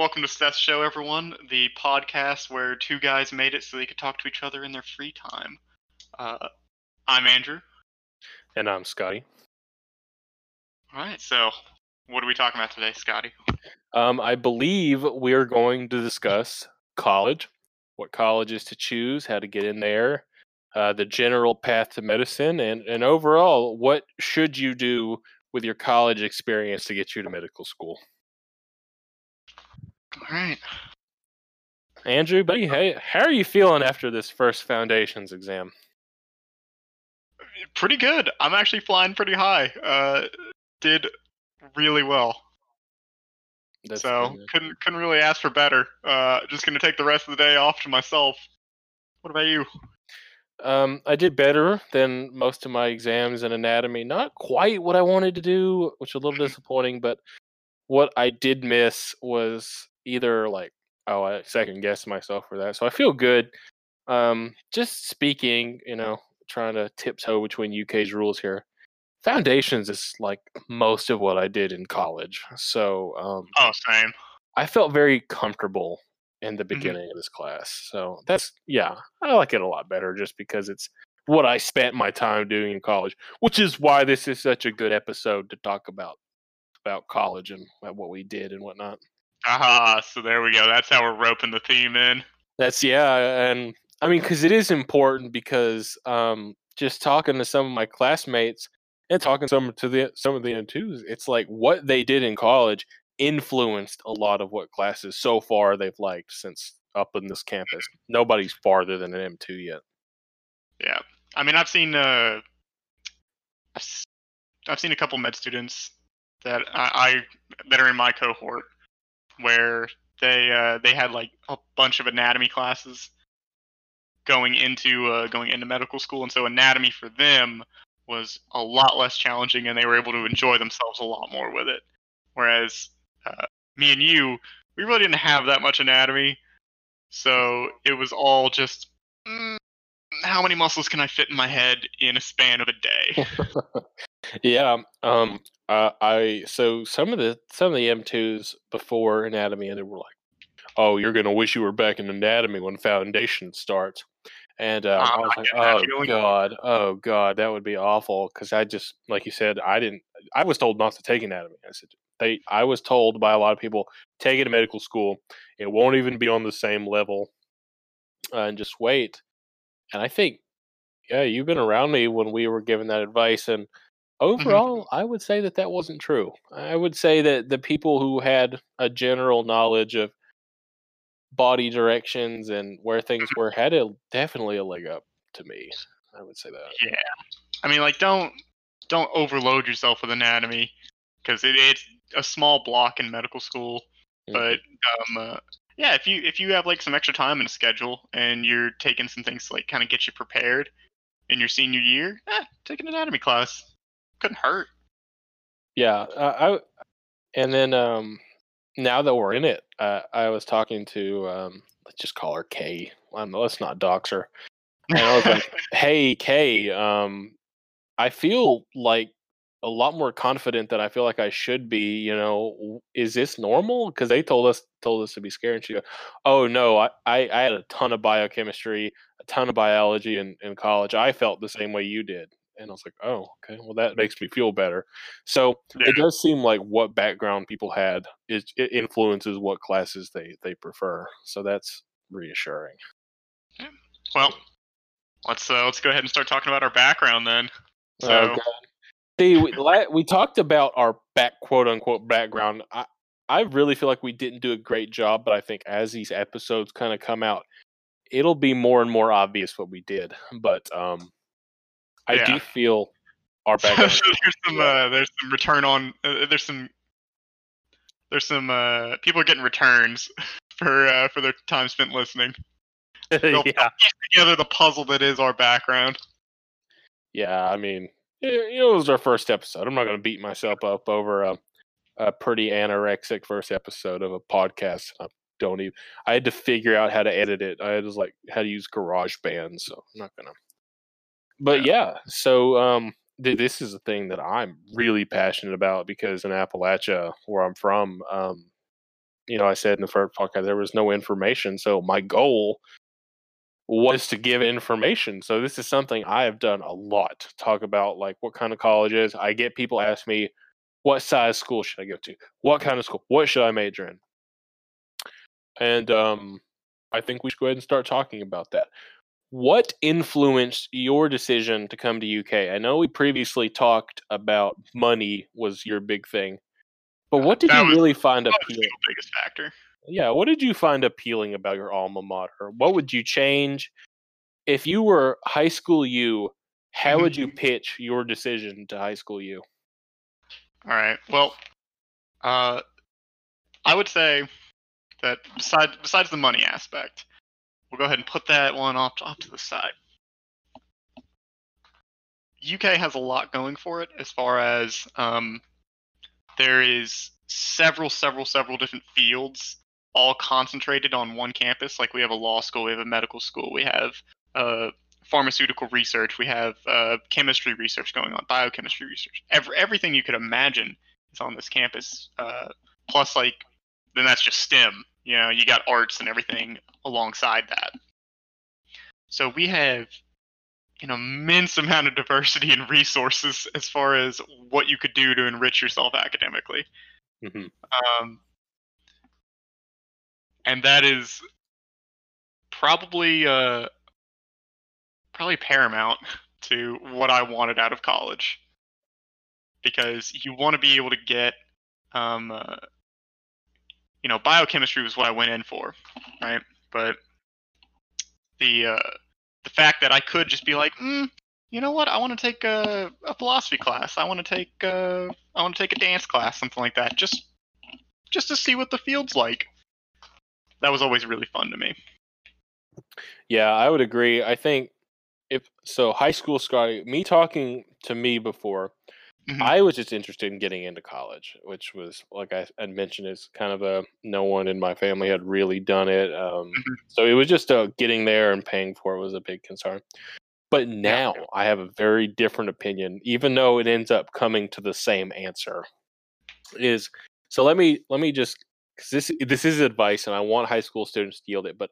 welcome to Seth's show, everyone. The podcast where two guys made it so they could talk to each other in their free time. Uh, I'm Andrew. And I'm Scotty. All right, so what are we talking about today, Scotty? Um, I believe we're going to discuss college, what colleges to choose, how to get in there, uh, the general path to medicine, and, and overall, what should you do with your college experience to get you to medical school? All right. Andrew, buddy, hey, how are you feeling after this first foundations exam? Pretty good. I'm actually flying pretty high. Uh, did really well. That's so good. couldn't couldn't really ask for better. Uh, just gonna take the rest of the day off to myself. What about you? Um, I did better than most of my exams in anatomy. Not quite what I wanted to do, which was a little disappointing. But what I did miss was either like, oh, I second guess myself for that. So I feel good. Um, just speaking, you know, trying to tiptoe between UK's rules here. Foundations is like most of what I did in college. So um, Oh, same. I felt very comfortable in the beginning of this class. So that's yeah, I like it a lot better just because it's what I spent my time doing in college, which is why this is such a good episode to talk about about college and what we did and whatnot. Aha, so there we go. That's how we're roping the theme in. That's yeah, and I mean because it is important because um, just talking to some of my classmates and talking some to the some of the M2s, it's like what they did in college influenced a lot of what classes so far they've liked since up in this campus. Nobody's farther than an M2 yet. Yeah, I mean, I've seen uh, I've, I've seen a couple med students that I, I that are in my cohort where they uh, they had like a bunch of anatomy classes going into uh, going into medical school, and so anatomy for them was a lot less challenging, and they were able to enjoy themselves a lot more with it. Whereas uh, me and you, we really didn't have that much anatomy, so it was all just. Mm, how many muscles can I fit in my head in a span of a day? yeah. Um. Uh, I so some of the some of the M2s before anatomy and they were like, "Oh, you're gonna wish you were back in anatomy when foundation starts." And um, Ah, I was like, "Oh. God, oh God, that would be awful." Because I just, like you said, I didn't. I was told not to take anatomy. I said they. I was told by a lot of people, take it to medical school. It won't even be on the same level, uh, and just wait. And I think, yeah, you've been around me when we were given that advice, and overall, I would say that that wasn't true. I would say that the people who had a general knowledge of body directions and where things were had a, definitely a leg up to me. I would say that. Yeah, I mean, like don't don't overload yourself with anatomy because it, it's a small block in medical school. Mhm. But um, uh, yeah, if you if you have like some extra time in a schedule and you're taking some things to like kind of get you prepared in your senior year, eh, take an anatomy class couldn't hurt. Yeah, uh, I and then um, now that we're in it, uh, I was talking to um, let's just call her Kay. I don't know, let's not dox her. And I was like, "Hey, Kay, um, I feel like a lot more confident than I feel like I should be. You know, is this normal? Because they told us told us to be scared." And she goes, "Oh no, I, I I had a ton of biochemistry, a ton of biology in in college. I felt the same way you did." And I was like, "Oh, okay. Well, that makes me feel better." So Yeah. it does seem like what background people had is it influences what classes they they prefer. So that's reassuring. well, let's uh, let's go ahead and start talking about our background then. So Oh, God. See, we, we talked about our back quote unquote background. I, I really feel like we didn't do a great job, but I think as these episodes kind of come out, it'll be more and more obvious what we did. But um, I Yeah. do feel our background. there's some uh, there's some return on uh, there's some there's some uh, people are getting returns for uh, for their time spent listening. They'll yeah, piece together the puzzle that is our background. yeah. I mean, it, it was our first episode. I'm not going to beat myself up over a, a pretty anorexic first episode of a podcast. I don't even. I had to figure out how to edit it. I was like how to use GarageBand, so I'm not gonna. But yeah, so um, th- this is a thing that I'm really passionate about because in Appalachia, where I'm from, um, you know, I said in the first podcast there was no information. So my goal was to give information. So this is something I have done a lot. Talk about like what kind of colleges. I get people ask me, what size school should I go to? What kind of school? What should I major in? And um, I think we should go ahead and start talking about that. What influenced your decision to come to UK? I know we previously talked about money was your big thing, but what did That you was- really find That was the appealing? biggest factor. Yeah, what did you find appealing about your alma mater? What would you change if you were high school you? How would you pitch your decision to high school you? All right. Well, uh, I would say that besides besides the money aspect, we'll go ahead and put that one off off to the side. UK has a lot going for it as far as um, there is several, several, several different fields all concentrated on one campus. Like we have a law school, we have a medical school, we have uh, pharmaceutical research, we have uh, chemistry research going on, biochemistry research. Every, everything you could imagine is on this campus. Uh, plus, like, then that's just STEM. You know, you got arts and everything alongside that. So we have an immense amount of diversity and resources as far as what you could do to enrich yourself academically. hmm Um, and that is probably uh, probably paramount to what I wanted out of college, because you want to be able to get, um, uh, you know, biochemistry was what I went in for, right? But the uh, the fact that I could just be like, mm, you know what, I want to take a, a philosophy class, I want to take a, I want to take a dance class, something like that, just just to see what the field's like. That was always really fun to me. Yeah, I would agree. I think if so, high school Scotty, me talking to me before, Mhm. I was just interested in getting into college, which was like I had mentioned, is kind of a no one in my family had really done it. Um, Mhm. So it was just uh, getting there and paying for it was a big concern. But now I have a very different opinion, even though it ends up coming to the same answer. Is so let me let me just because this this is advice and I want high school students to yield it, but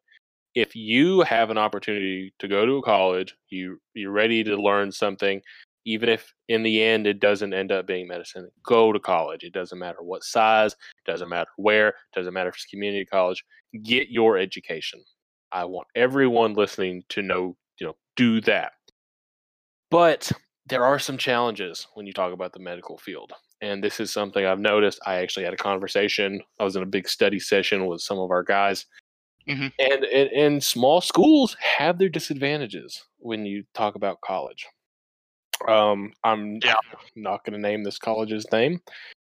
if you have an opportunity to go to a college, you you're ready to learn something, even if in the end it doesn't end up being medicine, go to college. It doesn't matter what size, it doesn't matter where, doesn't matter if it's community college. Get your education. I want everyone listening to know, you know, do that. But there are some challenges when you talk about the medical field. And this is something I've noticed. I actually had a conversation. I was in a big study session with some of our guys. Mhm. And, and and small schools have their disadvantages when you talk about college. Um, I'm Yeah. not going to name this college's name.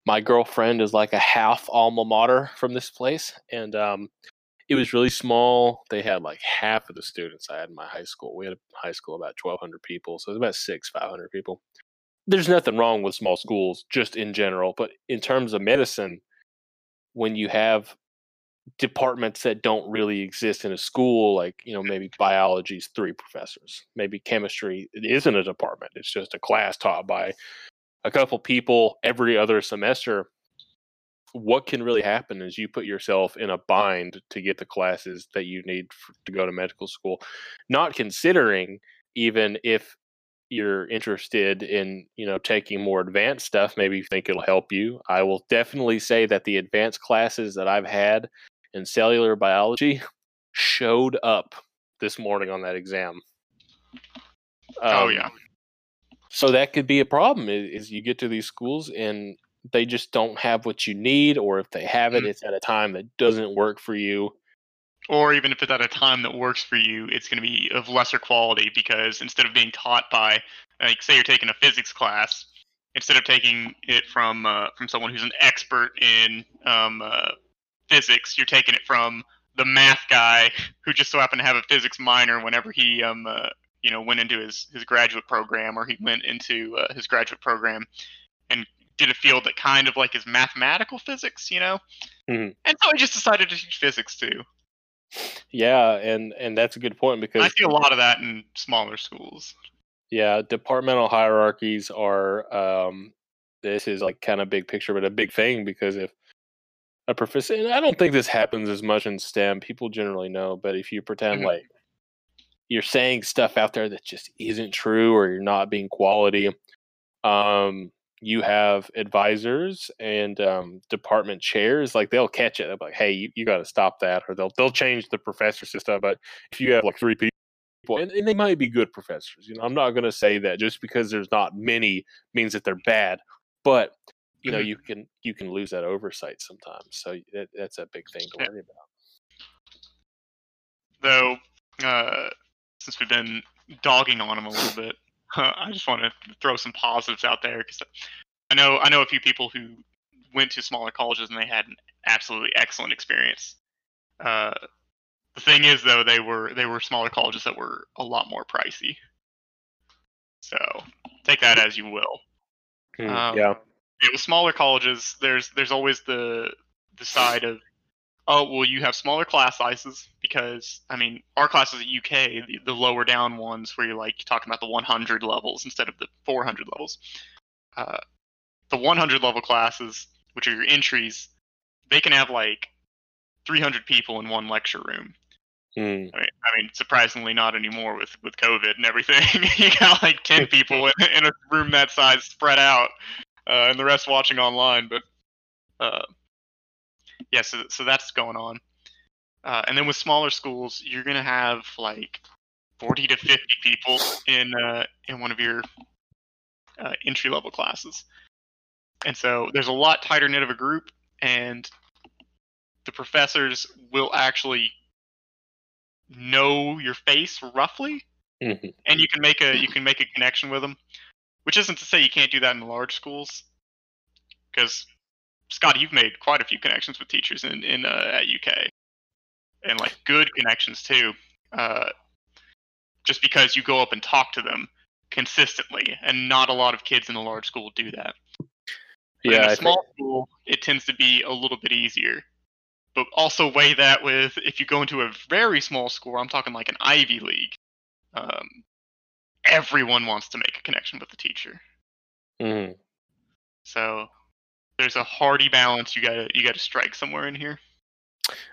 My girlfriend is like a half alma mater from this place, and um, it was really small. They had like half of the students I had in my high school. We had a high school about 1,200 people, so it was about six, 500 people. There's nothing wrong with small schools, just in general, but in terms of medicine, when you have departments that don't really exist in a school, like you know maybe biology's three professors, maybe chemistry it isn't a department; it's just a class taught by a couple people every other semester. What can really happen is you put yourself in a bind to get the classes that you need f- to go to medical school not considering even if you're interested in you know taking more advanced stuff maybe you think it'll help you. I will definitely say that the advanced classes that i've had in cellular biology showed up this morning on that exam oh Um, yeah. so that could be a problem is, is you get to these schools and they just don't have what you need or if they have it Mm. it's at a time that doesn't work for you Or even if it's at a time that works for you, it's going to be of lesser quality because instead of being taught by, like, say you're taking a physics class, instead of taking it from uh, from someone who's an expert in um, uh, physics, you're taking it from the math guy who just so happened to have a physics minor whenever he um uh, you know went into his his graduate program or he went into uh, his graduate program and did a field that kind of like is mathematical physics, you know. Mhm. And so he just decided to teach physics too. yeah and and that's a good point because I see a lot of that in smaller schools. yeah departmental hierarchies are um this is like kind of big picture but a big thing because if a professor, and I don't think this happens as much in STEM. People generally know, but if you pretend Mhm. like you're saying stuff out there that just isn't true, or you're not being quality, um, you have advisors and um, department chairs. Like they'll catch it. They'll be like, "Hey, you, you got to stop that," or they'll they'll change the professor system. But if you have like three people. And, and they might be good professors. You know, I'm not going to say that just because there's not many means that they're bad. But you know, Mhm. you can you can lose that oversight sometimes. So that, that's a big thing to worry about. Though, uh, since we've been dogging on them a little bit, I just want to throw some positives out there because I know I know a few people who went to smaller colleges and they had an absolutely excellent experience. Uh, the thing is, though, they were they were smaller colleges that were a lot more pricey. So take that as you will. Hmm, Um, yeah. Yeah, with smaller colleges, there's there's always the the side of oh well you have smaller class sizes because I mean our classes at UK the, the lower down ones where you're like talking about the 100 levels instead of the 400 levels. Uh, the 100 level classes, which are your entries, they can have like 300 people in one lecture room. Hmm. I mean, I mean, surprisingly not anymore with with COVID and everything. you got like ten people in, in a room that size spread out, uh, and the rest watching online. But uh, yeah, so so that's going on. Uh, and then with smaller schools, you're gonna have like forty to fifty people in uh, in one of your uh, entry level classes, and so there's a lot tighter knit of a group, and the professors will actually know your face roughly Mhm. and you can make a you can make a connection with them which isn't to say you can't do that in large schools because scott you've made quite a few connections with teachers in, in uh, at uk and like good connections too uh, just because you go up and talk to them consistently and not a lot of kids in a large school do that but Yeah. in I a think- small school, it tends to be a little bit easier. But also weigh that with if you go into a very small school, I'm talking like an Ivy League, um, everyone wants to make a connection with the teacher. Mhm. So there's a hardy balance you gotta you gotta strike somewhere in here.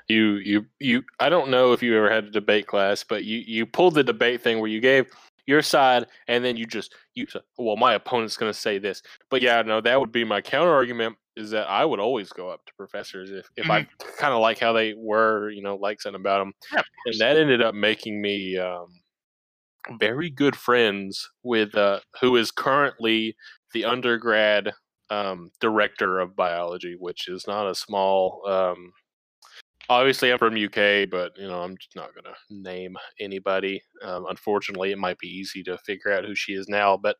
you you you i don't know if you ever had a debate class but you you pulled the debate thing where you gave your side and then you just you said, well my opponent's going to say this but yeah no that would be my counter argument is that i would always go up to professors if, if i kind of like how they were you know like something about them Yeah, and that ended up making me um, very good friends with uh, who is currently the undergrad um, director of biology, which is not a small. Um, obviously, I'm from UK, but you know I'm just not going to name anybody. Um, unfortunately, it might be easy to figure out who she is now, but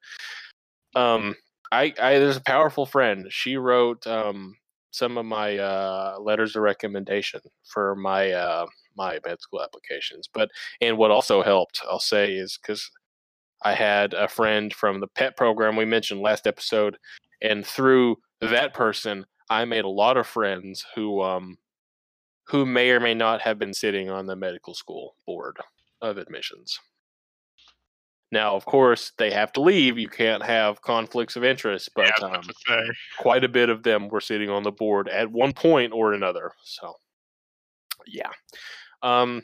um, I, I there's a powerful friend. She wrote um, some of my uh, letters of recommendation for my uh, my med school applications. But and what also helped, I'll say, is because I had a friend from the pet program we mentioned last episode, and through that person, I made a lot of friends who um who may or may not have been sitting on the medical school board of admissions. Now, of course, they have to leave. You can't have conflicts of interest, but yeah, um, about to say. quite a bit of them were sitting on the board at one point or another. So, yeah. Um,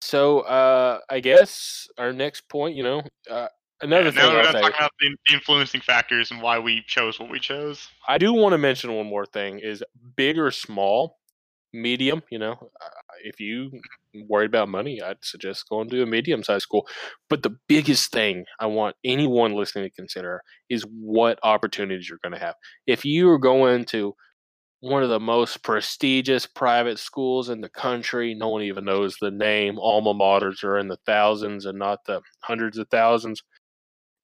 so uh, I guess our next point, you know, uh, another Yeah, thing we're not talking about the, the influencing factors and why we chose what we chose. I do want to mention one more thing: is big or small, medium. You know, uh, if you worried about money, I'd suggest going to a medium-sized school. But the biggest thing I want anyone listening to consider is what opportunities you're going to have. If you are going to one of the most prestigious private schools in the country, no one even knows the name. Alma maters are in the thousands and not the hundreds of thousands.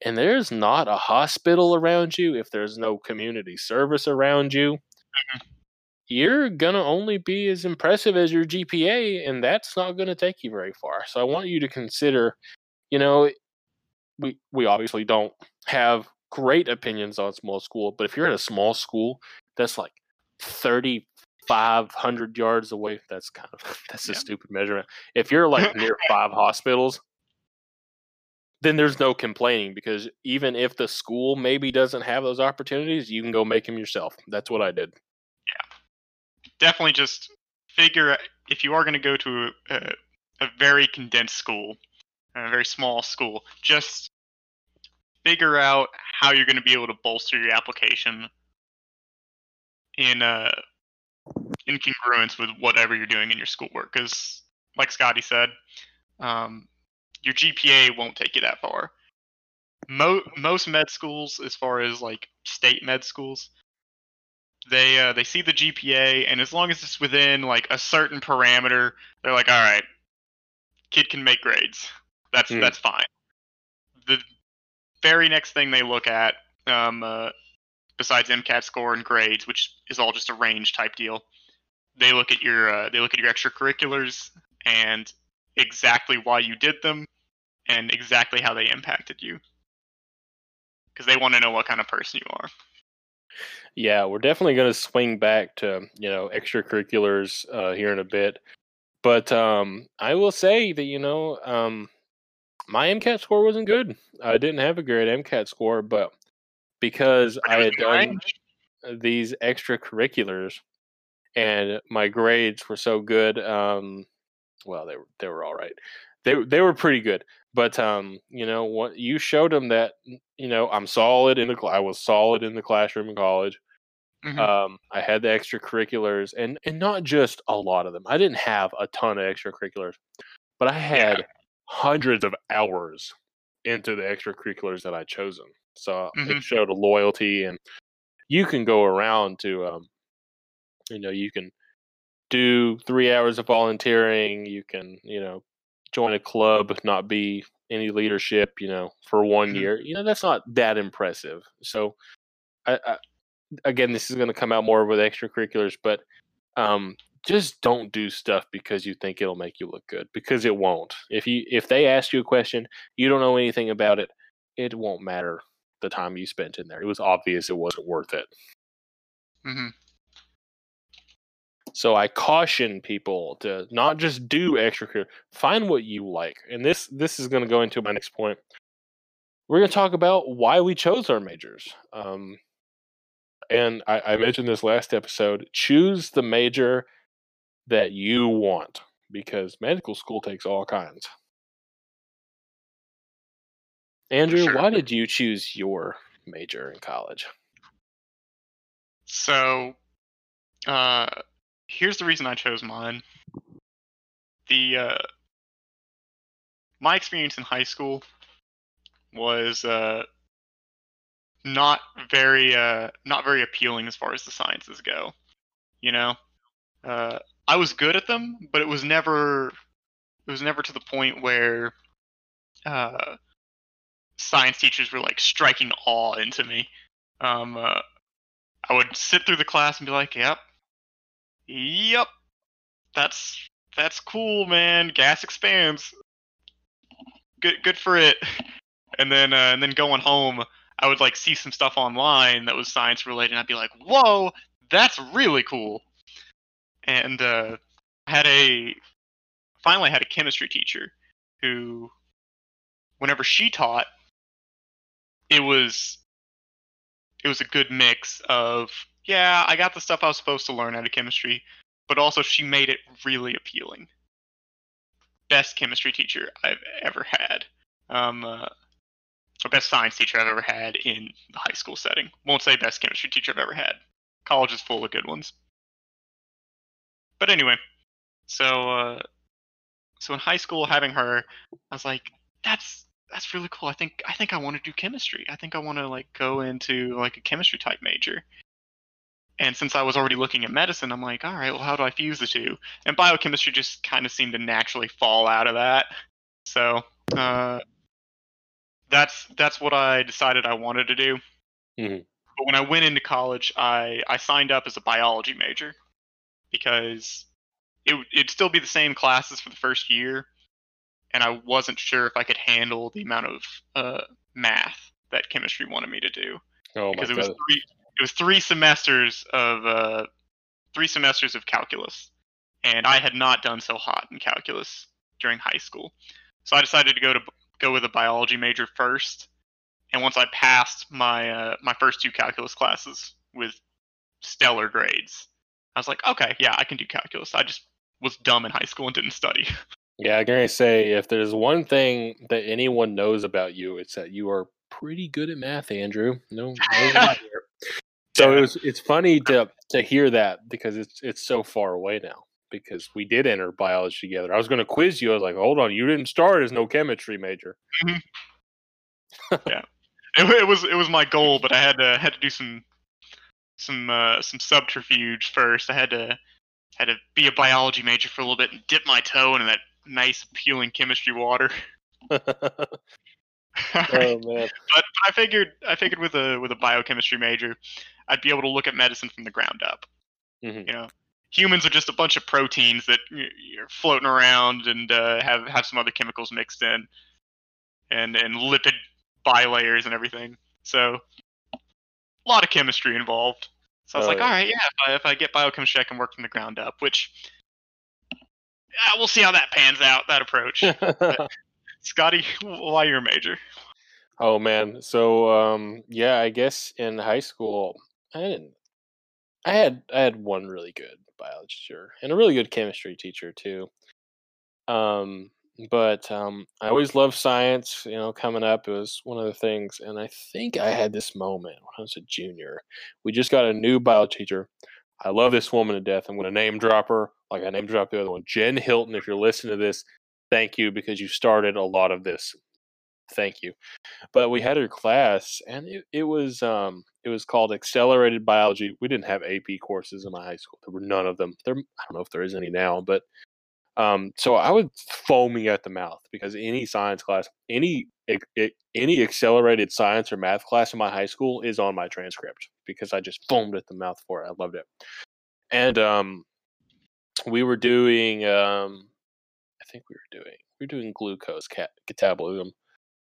And there's not a hospital around you, if there's no community service around you, mm-hmm. you're going to only be as impressive as your GPA, and that's not going to take you very far. So I want you to consider, you know, we, we obviously don't have great opinions on small school, but if you're in a small school that's like 3,500 yards away, that's kind of, that's a Yeah. stupid measurement. If you're like near five hospitals, then there's no complaining because even if the school maybe doesn't have those opportunities, you can go make them yourself. That's what I did. Yeah, definitely just figure if you are going to go to a, a very condensed school, a very small school, just figure out how you're going to be able to bolster your application in uh in congruence with whatever you're doing in your schoolwork. Because, like Scotty said, um, your GPA won't take you that far. Mo- most med schools, as far as like state med schools, they uh, they see the GPA, and as long as it's within like a certain parameter, they're like, all right, kid can make grades. That's Hmm. that's fine. The very next thing they look at, um, uh, besides MCAT score and grades, which is all just a range type deal, they look at your uh, they look at your extracurriculars and exactly why you did them and exactly how they impacted you because they want to know what kind of person you are. Yeah, we're definitely going to swing back to you know extracurriculars uh, here in a bit, but um, I will say that you know um, my MCAT score wasn't good. I didn't have a great MCAT score, but because I had done these extracurriculars and my grades were so good, um, well they were they were all right. They they were pretty good, but um, you know what you showed them that you know I'm solid in the I was solid in the classroom in college. Mhm. Um, I had the extracurriculars, and and not just a lot of them. I didn't have a ton of extracurriculars, but I had hundreds of hours into the extracurriculars that I chosen. So Mhm. it showed a loyalty, and you can go around to, um, you know, you can do three hours of volunteering. You can, you know, join a club, not be any leadership, you know, for one Mhm. year. You know, that's not that impressive. So, I, I again, this is going to come out more with extracurriculars, but um, just don't do stuff because you think it'll make you look good because it won't. If you if they ask you a question, you don't know anything about it, it won't matter the time you spent in there. It was obvious it wasn't worth it. Mhm. So I caution people to not just do extracurricular, find what you like. And this this is going to go into my next point. We're going to talk about why we chose our majors. Um, and I, I mentioned this last episode. Choose the major that you want because medical school takes all kinds. Andrew, sure. why did you choose your major in college? So, uh, here's the reason I chose mine. The uh, my experience in high school was uh, not very uh, not very appealing as far as the sciences go. You know, uh, I was good at them, but it was never it was never to the point where uh, science teachers were like striking awe into me. Um, uh, I would sit through the class and be like, "Yep, yep, that's that's cool, man. Gas expands. Good, good for it." And then, uh, and then going home, I would like see some stuff online that was science related, and I'd be like, "Whoa, that's really cool." And uh, I had a finally had a chemistry teacher who, whenever she taught, it was it was a good mix of yeah, I got the stuff I was supposed to learn out of chemistry, but also she made it really appealing. Best chemistry teacher I've ever had. Um, uh, or best science teacher I've ever had in the high school setting. Won't say best chemistry teacher I've ever had. College is full of good ones. But anyway, so uh, so in high school having her, I was like, that's that's really cool. I think I think I want to do chemistry. I think I want to like go into like a chemistry type major. And since I was already looking at medicine, I'm like, all right, well, how do I fuse the two? And biochemistry just kind of seemed to naturally fall out of that. So uh, that's that's what I decided I wanted to do. Mhm. But when I went into college, I I signed up as a biology major because it it'd still be the same classes for the first year, and I wasn't sure if I could handle the amount of uh, math that chemistry wanted me to do Oh my because it was god. three it was three semesters of uh, three semesters of calculus, and I had not done so hot in calculus during high school, so I decided to go to go with a biology major first. And once I passed my uh, my first two calculus classes with stellar grades, I was like, okay, yeah, I can do calculus. I just was dumb in high school and didn't study. Yeah, I'm gonna say if there's one thing that anyone knows about you, it's that you are pretty good at math, Andrew. No, no. So it was it's funny to to hear that because it's it's so far away now. Because we did enter biology together. I was gonna quiz you. I was like, hold on, you didn't start as no chemistry major. yeah, it, it was it was my goal, but I had to had to do some some uh, some subterfuge first. I had to had to be a biology major for a little bit and dip my toe into that nice appealing chemistry water. oh man. But, but I figured I figured with a with a biochemistry major, I'd be able to look at medicine from the ground up. Mhm. You know, humans are just a bunch of proteins that y- are floating around and uh, have have some other chemicals mixed in, and and lipid bilayers and everything. So a lot of chemistry involved. So I was Oh, like, yeah. all right, yeah, if I, if I get biochemistry, I can work from the ground up. Which we'll see how that pans out. That approach. Scotty, why you're a major? oh man. So um yeah, I guess in high school I didn't I had I had one really good biology teacher and a really good chemistry teacher too. Um but um I always loved science, you know, coming up it was one of the things and I think I had this moment when I was a junior. We just got a new biology teacher. I love this woman to death. I'm going to name drop her like I name dropped the other one. Jen Hilton, if you're listening to this, thank you because you started a lot of this. Thank you. But we had her class and it, it was um it was called accelerated biology. We didn't have AP courses in my high school. There were none of them. There I don't know if there is any now, but um so I was foaming at the mouth because any science class, any any accelerated science or math class in my high school is on my transcript because I just foamed at the mouth for it. I loved it. And um we were doing um I think we were doing we were doing glucose cat- catabolism.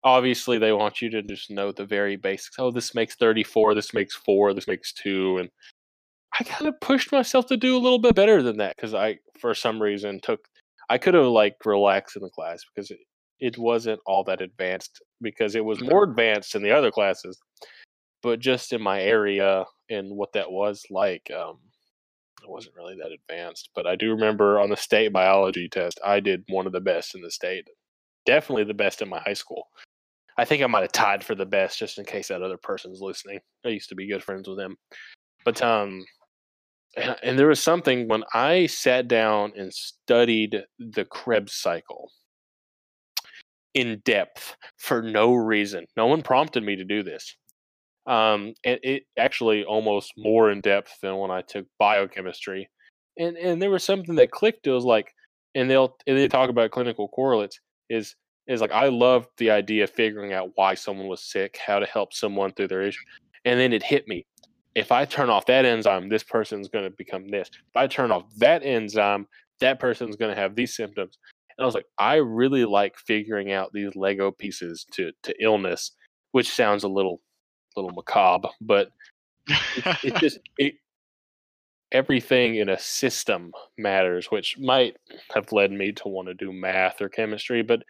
Obviously, they want you to just know the very basics. Oh, this makes 34, this makes 4, this makes 2 and I kind of pushed myself to do a little bit better than that cuz I for some reason took I could have like relaxed in the class because it, it wasn't all that advanced because it was more advanced in the other classes. But just in my area and what that was like um it wasn't really that advanced, but I do remember on the state biology test, I did one of the best in the state. Definitely the best in my high school. I think I might have tied for the best just in case that other person's listening. I used to be good friends with them. But um and, and there was something when I sat down and studied the Krebs cycle in depth for no reason. No one prompted me to do this. Um, and it actually almost more in depth than when I took biochemistry. And and there was something that clicked. It was like, and they'll and they talk about clinical correlates. Is is like I love the idea of figuring out why someone was sick, how to help someone through their issue. And then it hit me. If I turn off that enzyme, this person's going to become this. If I turn off that enzyme, that person's going to have these symptoms. And I was like, I really like figuring out these Lego pieces to to illness, which sounds a little little macabre, but it's, it's just it everything in a system matters, which might have led me to want to do math or chemistry, but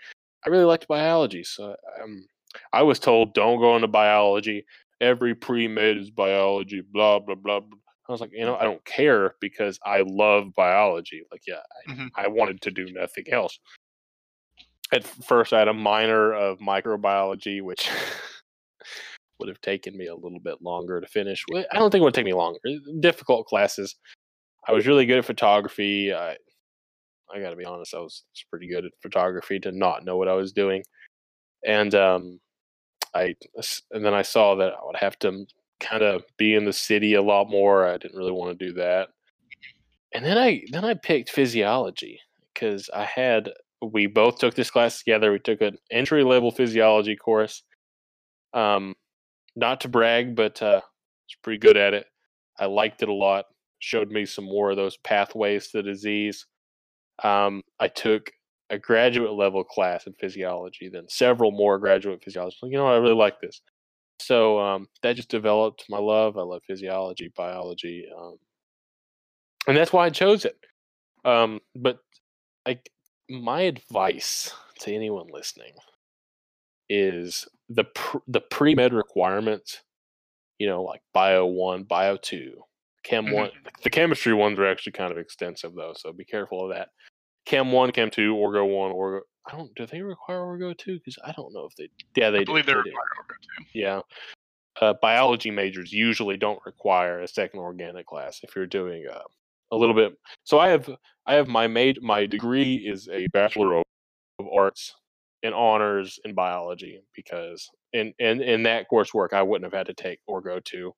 I really liked biology, so um, I was told don't go into biology. Every pre med is biology, blah blah blah. blah. I was like, you know, I don't care because I love biology. Like, yeah, I, Mhm. I wanted to do nothing else. At first, I had a minor of microbiology, which would have taken me a little bit longer to finish. I don't think it would take me longer. Difficult classes. I was really good at photography. I I got to be honest, I was pretty good at photography to not know what I was doing, and um, I and then I saw that I would have to kind of be in the city a lot more. I didn't really want to do that, and then I then I picked physiology because I had we both took this class together. We took an entry level physiology course. Um, not to brag, but uh, was pretty good at it. I liked it a lot. Showed me some more of those pathways to disease. Um, I took a graduate level class in physiology, then several more graduate physiology. You know, I really like this. So um, that just developed my love. I love physiology, biology, um, and that's why I chose it. Um, but like my advice to anyone listening is the pr- the pre med requirements. You know, like Bio One, Bio Two, Chem Mhm. one, the chemistry ones are actually kind of extensive though, so be careful of that. Chem one, Chem two, Orgo one, Orgo. I don't. Do they require Orgo two? Because I don't know if they. Yeah, they I do. believe they're they do. required Orgo too. Yeah. Uh, biology majors usually don't require a second organic class if you're doing uh, a little bit. So I have I have my made my degree is a bachelor of, of arts and honors in biology because in in in that coursework I wouldn't have had to take Orgo two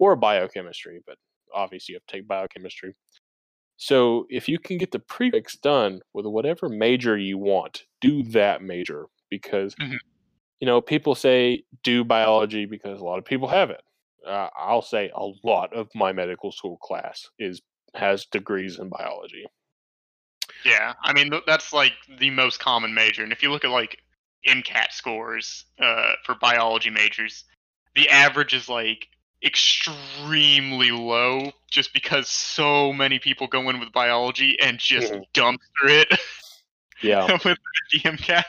or biochemistry, but obviously you have to take biochemistry. So if you can get the prefix done with whatever major you want, do that major because Mhm. you know people say do biology because a lot of people have it. Uh, I'll say a lot of my medical school class is has degrees in biology. Yeah, I mean that's like the most common major, and if you look at like MCAT scores uh, for biology majors, the average is like extremely low, just because so many people go in with biology and just Mhm. through it Yeah. with the MCAT.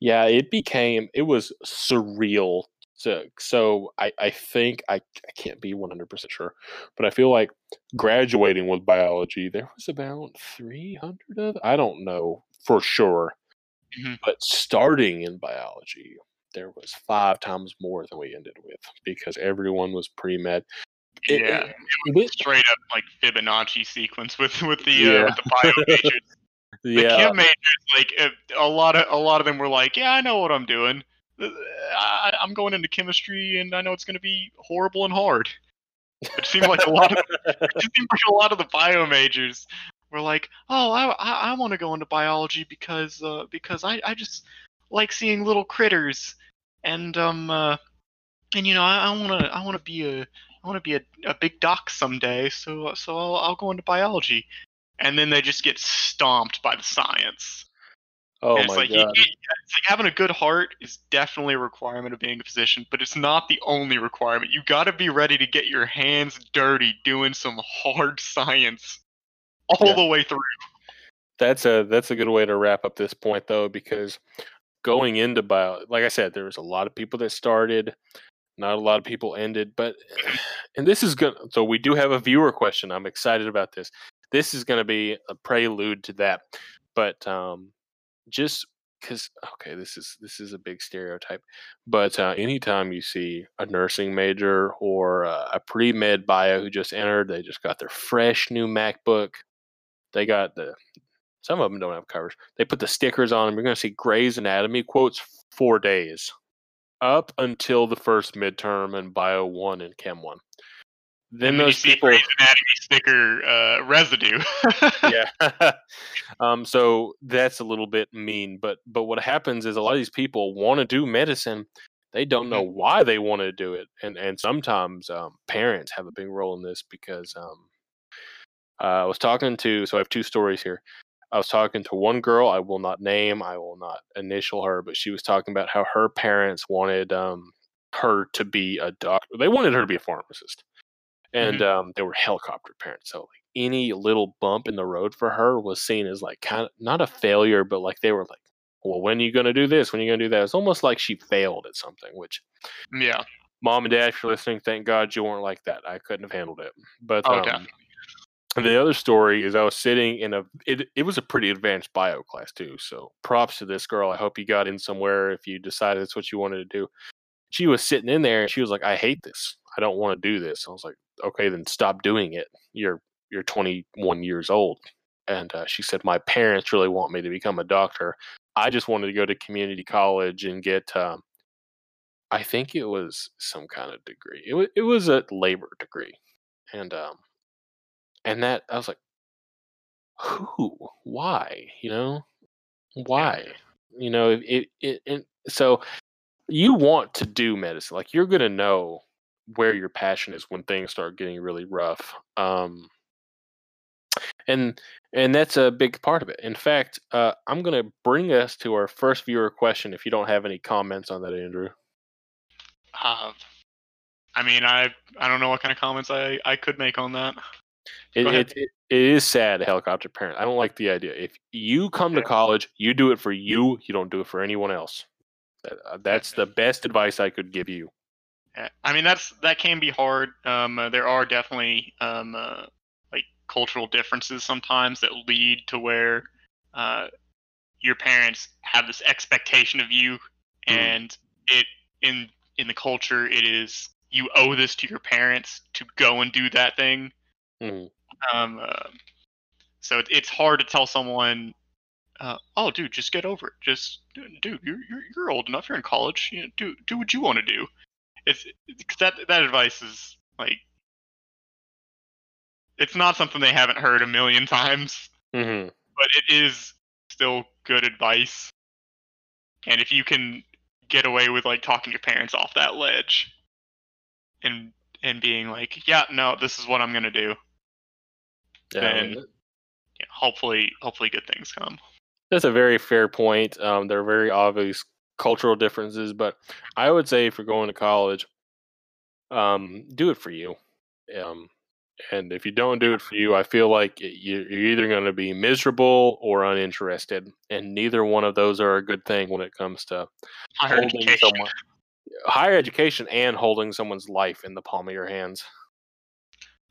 Yeah, it became it was surreal. So so I I think I I can't be 100% sure, but I feel like graduating with biology there was about 300 of I don't know for sure. Mhm. But starting in biology there was 5 times more than we ended with because everyone was pre-med. Yeah, it- it- straight up like Fibonacci sequence with with the Yeah. uh, with the bio majors. yeah. The chem majors, like uh, a lot of a lot of them were like, "Yeah, I know what I'm doing. Uh, I, I'm going into chemistry, and I know it's going to be horrible and hard." It seemed like a lot of it seemed like a lot of the bio majors were like, "Oh, I I, I want to go into biology because uh, because I, I just like seeing little critters, and um uh, and you know I want to I want to be a I want to be a, a big doc someday, so so I'll, I'll go into biology." And then they just get stomped by the science. oh And it's my like, god. it's like having a good heart is definitely a requirement of being a physician, but it's not the only requirement. You got to be ready to get your hands dirty doing some hard science all Yeah. the way through. That's a that's a good way to wrap up this point though, because going into bio, like I said, there was a lot of people that started, not a lot of people ended, but and this is good. So we do have a viewer question. I'm excited about this. This is going to be a prelude to that, but um, just because okay, this is this is a big stereotype, but uh, anytime you see a nursing major or uh, a pre med bio who just entered, they just got their fresh new MacBook. They got the some of them don't have covers. They put the stickers on them. You're going to see Grey's Anatomy quotes for days, up until the first midterm and Bio One and Chem One. Then and those people, Grey's Anatomy sticker uh, residue. yeah. um. So that's a little bit mean, but but what happens is a lot of these people want to do medicine. They don't know why they want to do it, and and sometimes um, parents have a big role in this because um, uh, I was talking to. So I have two stories here. I was talking to one girl. I will not name. I will not initial her, but she was talking about how her parents wanted um, her to be a doctor. They wanted her to be a pharmacist, and um, they were helicopter parents. So like any little bump in the road for her was seen as like kind of not a failure, but like they were like, "Well, when are you going to do this? When are you going to do that?" It's almost like she failed at something. Which, yeah. mom and dad, if you're listening, thank God you weren't like that. I couldn't have handled it. But Oh, um, definitely. The other story is I was sitting in a it, it was a pretty advanced bio class too. So props to this girl. I hope you got in somewhere if you decided that's what you wanted to do. She was sitting in there and she was like, I hate this. I don't want to do this. I was like, okay, then stop doing it. You're you're 21 years old. And uh, she said, my parents really want me to become a doctor. I just wanted to go to community college and get. Um, I think it was some kind of degree. It was it was a labor degree, and um, and that I was like, who, why, you know, why, you know, it, it, it, so you want to do medicine, like you're gonna know where your passion is when things start getting really rough, um, and and that's a big part of it. In fact, uh, I'm gonna bring us to our first viewer question. If you don't have any comments on that, Andrew. Uh, I mean, I I don't know what kind of comments I, I could make on that. It, it, it, it is sad, helicopter parent. I don't like the idea. If you come to college, you do it for you. You don't do it for anyone else. Uh, that's the best advice I could give you. I mean that's that can be hard. Um, uh, there are definitely um, uh, like cultural differences sometimes that lead to where uh, your parents have this expectation of you, Mhm. and it in in the culture it is you owe this to your parents to go and do that thing. Mhm. Um, uh, so it, it's hard to tell someone, uh, "Oh, dude, just get over it. Just, dude, you're you're, you're old enough. You're in college. You know, do do what you want to do." It's, it's that that advice is like, it's not something they haven't heard a million times, Mhm. but it is still good advice. And if you can get away with like talking your parents off that ledge, and and being like, "Yeah, no, this is what I'm gonna do," Yeah, Then- I mean, yeah, hopefully hopefully good things come. That's a very fair point. Um, there are very obvious cultural differences, but I would say if you're going to college, um, do it for you. Um, and if you don't do it for you, I feel like you- you're either going to be miserable or uninterested, and neither one of those are a good thing when it comes to holding someone, higher education, and holding someone's life in the palm of your hands.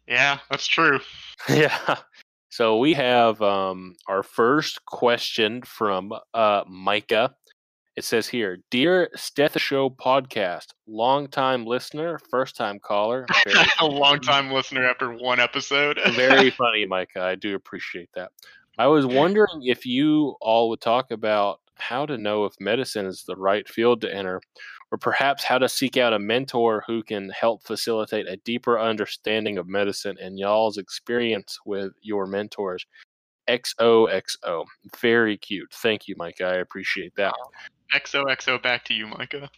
Yeah, that's true. Yeah. So we have um, our first question from uh, Micah. It says here, "Dear Stethoshow podcast, long-time listener, first-time caller, a long time listener after one episode. very funny, Micah. I do appreciate that. I was wondering if you all would talk about how to know if medicine is the right field to enter, or perhaps how to seek out a mentor who can help facilitate a deeper understanding of medicine and y'all's experience with your mentors. XOXO. Very cute. Thank you, Micah. I appreciate that. XOXO back to you, Micah.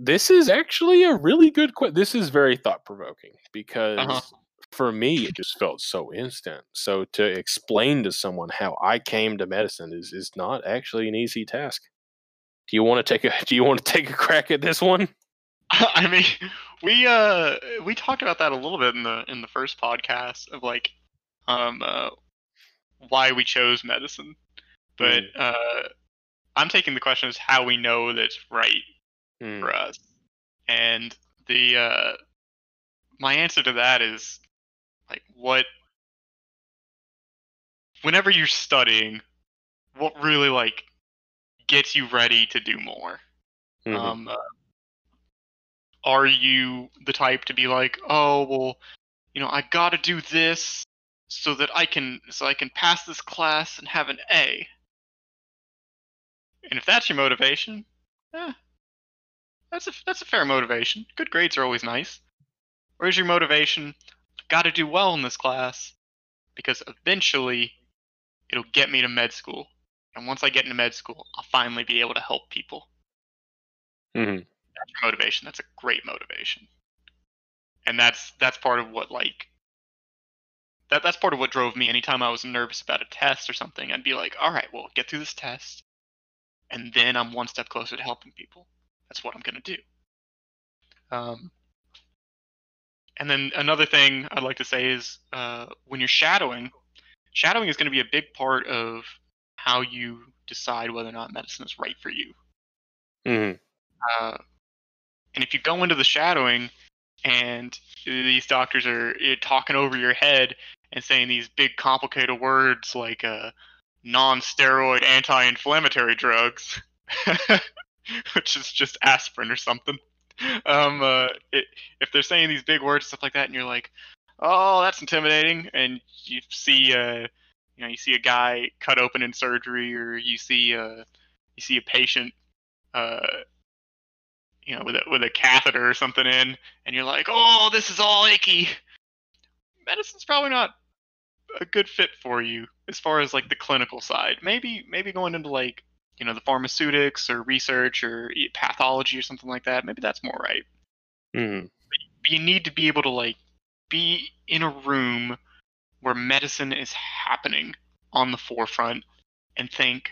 This is actually a really good question. This is very thought provoking because Uh-huh. for me, it just felt so instant. So to explain to someone how I came to medicine is is not actually an easy task. Do you want to take a Do you want to take a crack at this one? I mean, we uh we talked about that a little bit in the in the first podcast of like um uh, why we chose medicine, but uh I'm taking the question as how we know that's right Hmm. for us, and the uh my answer to that is like what whenever you're studying, what really like gets you ready to do more. Mhm. Um, uh, are you the type to be like, oh well, you know, I got to do this so that I can so I can pass this class and have an A. And if that's your motivation, eh, that's a that's a fair motivation. Good grades are always nice. Or is your motivation, got to do well in this class because eventually it'll get me to med school. And once I get into med school, I'll finally be able to help people Mhm. that's your motivation. That's a great motivation. And that's that's part of what like that that's part of what drove me anytime I was nervous about a test or something, I'd be like, all right, well, get through this test and then I'm one step closer to helping people. That's what I'm gonna do. Um and then another thing I'd like to say is uh, when you're shadowing, shadowing is going to be a big part of how you decide whether or not medicine is right for you. Mhm. Uh, and if you go into the shadowing and these doctors are eh, talking over your head and saying these big complicated words like uh, non-steroid anti-inflammatory drugs, which is just aspirin or something. Um, uh, it, if they're saying these big words stuff like that, and you're like, "Oh, that's intimidating," and you see, uh, you know, you see a guy cut open in surgery, or you see, uh, you see a patient, uh, you know, with a with a catheter or something in, and you're like, "Oh, this is all icky." Medicine's probably not a good fit for you as far as like the clinical side. Maybe maybe going into like you know the pharmaceutics or research or pathology or something like that. Maybe that's more right. But you need to be able to like be in a room where medicine is happening on the forefront and think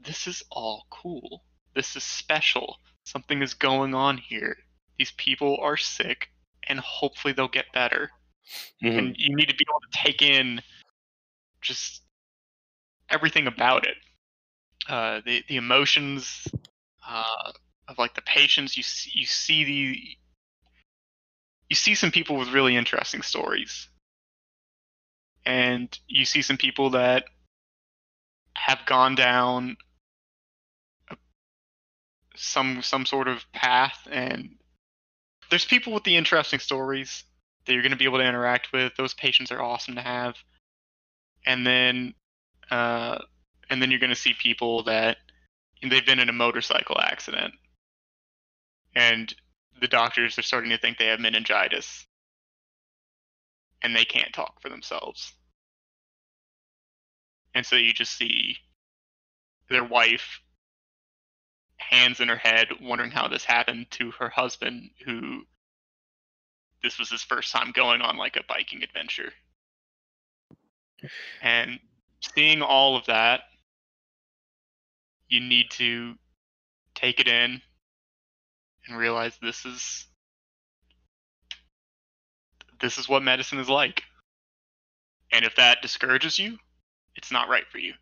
this is all cool. This is special. Something is going on here. These people are sick and hopefully they'll get better. Mhm. And you need to be able to take in just everything about it. Uh, the the emotions uh, of like the patients. You see, you see the you see some people with really interesting stories, and you see some people that have gone down some some sort of path, and there's people with the interesting stories that you're going to be able to interact with. Those patients are awesome to have, and then uh, and then you're going to see people that they've been in a motorcycle accident. And the doctors are starting to think they have meningitis and they can't talk for themselves. And so you just see their wife hands in her head wondering how this happened to her husband who this was his first time going on like a biking adventure. And seeing all of that you need to take it in and realize this is this is what medicine is like. And if that discourages you, it's not right for you.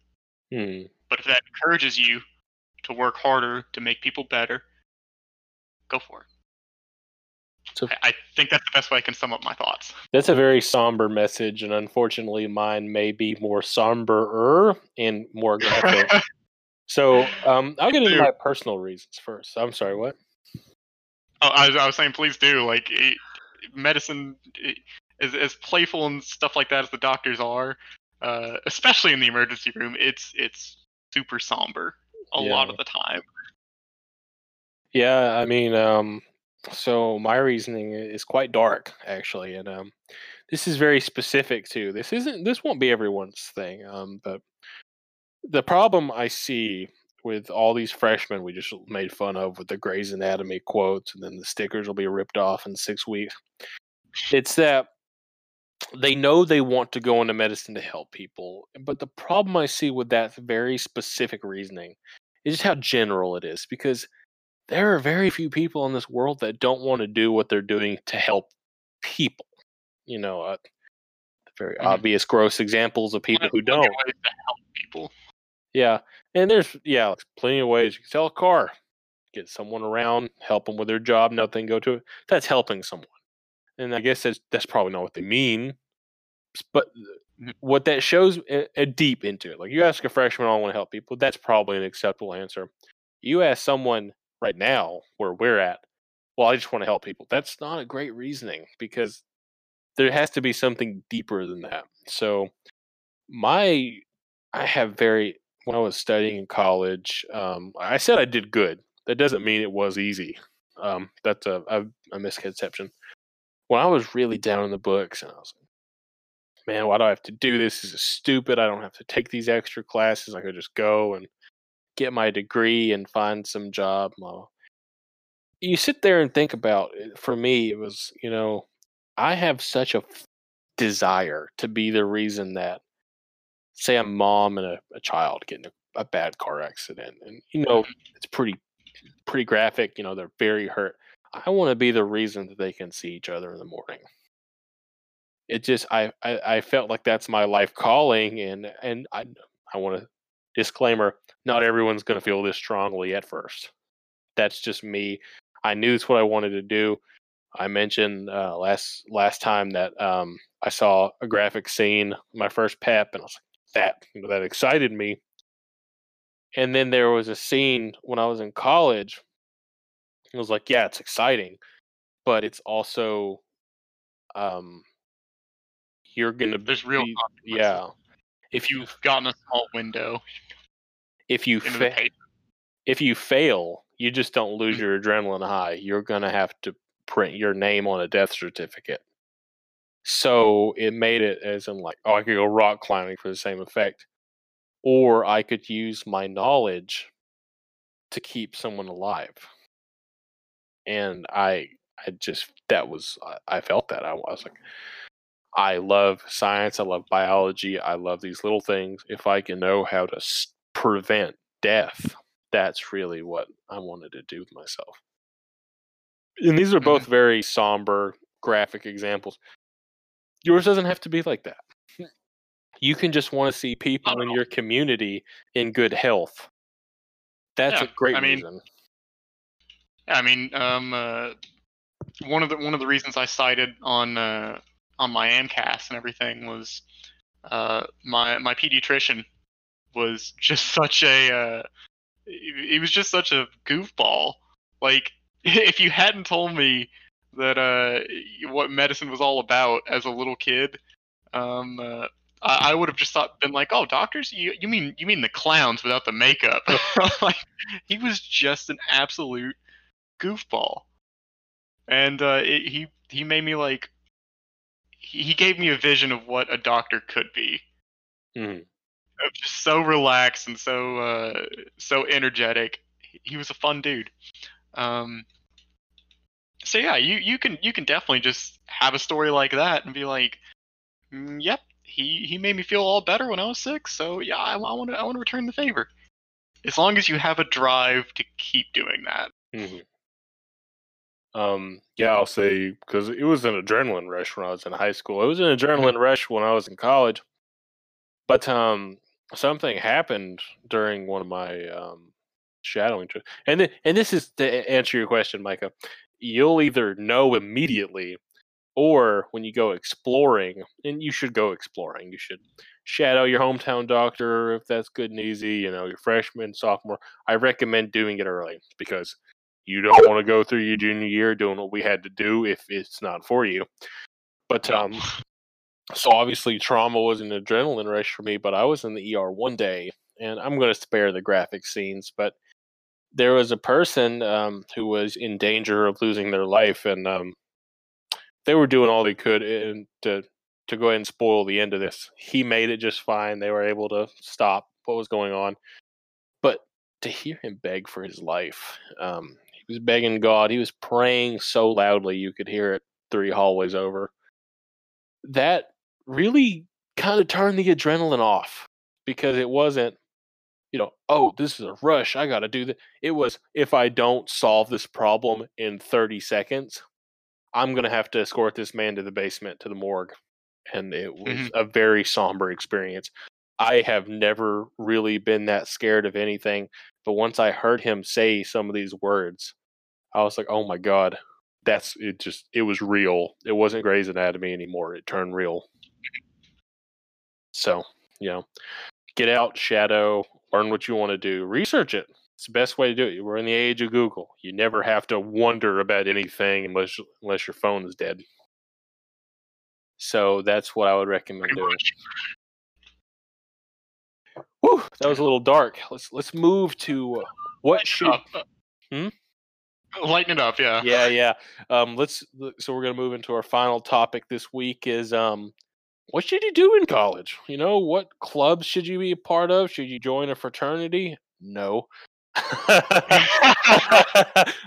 Hmm. But if that encourages you to work harder to make people better, go for it. So I- think that's the best way I can sum up my thoughts. that's a very somber message, and unfortunately, mine may be more somberer and more graphic. so um, I'll get into my personal reasons first. I'm sorry, what? Oh, I, was- I was saying, please do. Like, medicine, as, as playful and stuff like that as the doctors are, uh, especially in the emergency room, it's it's super somber a lot of the time. Yeah, I mean, um, so my reasoning is quite dark, actually, and um, this is very specific too. This isn't. This won't be everyone's thing, um, but the problem I see with all these freshmen we just made fun of with the Grey's Anatomy quotes, and then the stickers will be ripped off in six weeks. It's that they know they want to go into medicine to help people, but the problem I see with that very specific reasoning is just how general it is, because there are very few people in this world that don't want to do what they're doing to help people. You know, uh, very Mhm. obvious, gross examples of people who don't. ways to help people. Yeah, and there's yeah, plenty of ways you can sell a car, get someone around, help them with their job, nothing go to it. That's helping someone, and I guess that's that's probably not what they mean, but what that shows a, a deep into it. Like you ask a freshman, I want to help people. That's probably an acceptable answer. You ask someone right now where we're at, well, I just want to help people. That's not a great reasoning because there has to be something deeper than that. So my I have very when I was studying in college, um, I said I did good. That doesn't mean it was easy. Um, that's a, a, a misconception. When I was really down in the books, and I was like, "Man, why do I have to do this? This is stupid. I don't have to take these extra classes. I could just go and get my degree and find some job." You sit there and think about. it. For me, it was you know, I have such a desire to be the reason that say a mom and a, a child get in a, a bad car accident and you know it's pretty pretty graphic you know they're very hurt. I want to be the reason that they can see each other in the morning. It just i i, I felt like that's my life calling and and i i want to disclaimer not everyone's going to feel this strongly at first. That's just me. I knew it's what i wanted to do. I mentioned uh, last last time that um, i saw a graphic scene my first pep and i was like that you know that excited me. And then there was a scene when i was in college. It was like yeah it's exciting but it's also um you're gonna There's real be, consequences. yeah. If you You've gotten a small window. If you fa- if you fail you just don't lose your adrenaline high. You're gonna have to print your name on a death certificate so it made it as in like oh i could go rock climbing for the same effect or i could use my knowledge to keep someone alive. And i i just that was i, I felt that. I was like i love science i love biology i love these little things. If i can know how to s- prevent death that's really what i wanted to do with myself. And these are mm-hmm. both very somber graphic examples yours doesn't have to be like that. You can just want to see people in your community in good health. That's a great I mean, reason. I mean, um, uh, one of the one of the reasons I cited on uh, on my AMCAS and everything was uh, my my pediatrician was just such a uh, he was just such a goofball. Like if you hadn't told me that uh, what medicine was all about as a little kid, um, uh, I, I would have just thought been like, oh, doctors, you you mean you mean the clowns without the makeup? like he was just an absolute goofball, and uh, it, he he made me like he, he gave me a vision of what a doctor could be. Uh, Just so relaxed and so uh, so energetic. He- He was a fun dude. Um, so yeah, you you can you can definitely just have a story like that and be like, "Mm, yep, he he made me feel all better when I was sick. So yeah, I want to I want to return the favor. As long as you have a drive to keep doing that. Mhm. Um, yeah, I'll say because it was an adrenaline rush when I was in high school. It was an adrenaline rush when I was in college. But um, something happened during one of my um, shadowing trips, and th- and this is to answer your question, Micah. You'll either know immediately, or when you go exploring, and you should go exploring. You should shadow your hometown doctor if that's good and easy. You know, your freshman, sophomore. I recommend doing it early because you don't want to go through your junior year doing what we had to do if it's not for you. But um, so obviously trauma was an adrenaline rush for me. But I was in the ER one day, and I'm going to spare the graphic scenes, but there was a person um, who was in danger of losing their life, and um, they were doing all they could and to to go ahead and spoil the end of this. He made it just fine. They were able to stop what was going on, but to hear him beg for his life, um, he was begging God. He was praying so loudly you could hear it three hallways over. That really kind of turned the adrenaline off because it wasn't, you know, oh, this is a rush. I got to do that. It was if I don't solve this problem in 30 seconds, I'm going to have to escort this man to the basement to the morgue. And it was Mhm. a very somber experience. I have never really been that scared of anything. But once I heard him say some of these words, I was like, oh my God, that's it just, it was real. It wasn't Grey's Anatomy anymore. It turned real. So, you know, get out, shadow, learn what you want to do, research it. It's the best way to do it. We're in the age of Google. You never have to wonder about anything unless unless your phone is dead. So that's what I would recommend doing. Whew, that was a little dark. Let's let's move to what should. Hmm? Lighten it up, yeah. yeah yeah um let's so we're gonna move into our final topic this week is um what should you do in college? You know what clubs should you be a part of? Should you join a fraternity? No.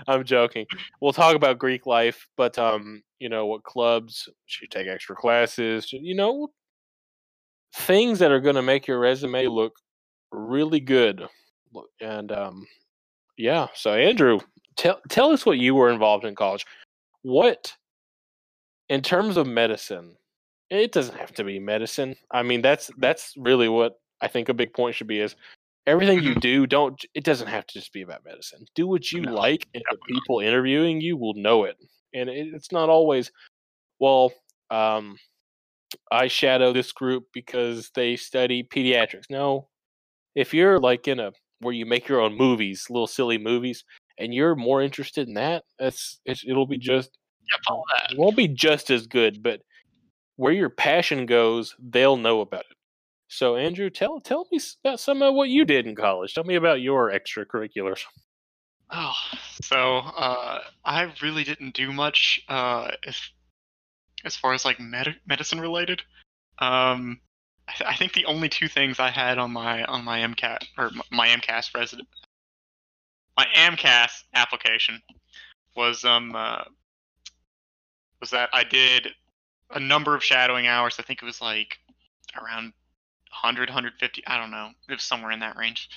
I'm joking. We'll talk about greek life but um you know what clubs? Should you take extra classes? You know things that are going to make your resume look really good. And um yeah so andrew tell tell us what you were involved in college. What, in terms of medicine, it doesn't have to be medicine. I mean, that's that's really what I think a big point should be is everything you do. Don't it doesn't have to just be about medicine. Do what you No, like, and the people interviewing you will know it. And it, it's not always, well, um, I shadow this group because they study pediatrics. No, if you're like in a where you make your own movies, little silly movies, and you're more interested in that, that's it's, it'll be just Yep, all that. it won't be just as good, but where your passion goes, they'll know about it. So, Andrew, tell tell me about some of what you did in college. Tell me about your extracurriculars. Oh, so uh, I really didn't do much uh, as as far as like med- medicine related. Um, I, th- I think the only two things I had on my on my MCAT or my MCAS resident my AMCAS application was um uh, was that I did a number of shadowing hours. I think it was like around 100, 150. I don't know. It was somewhere in that range.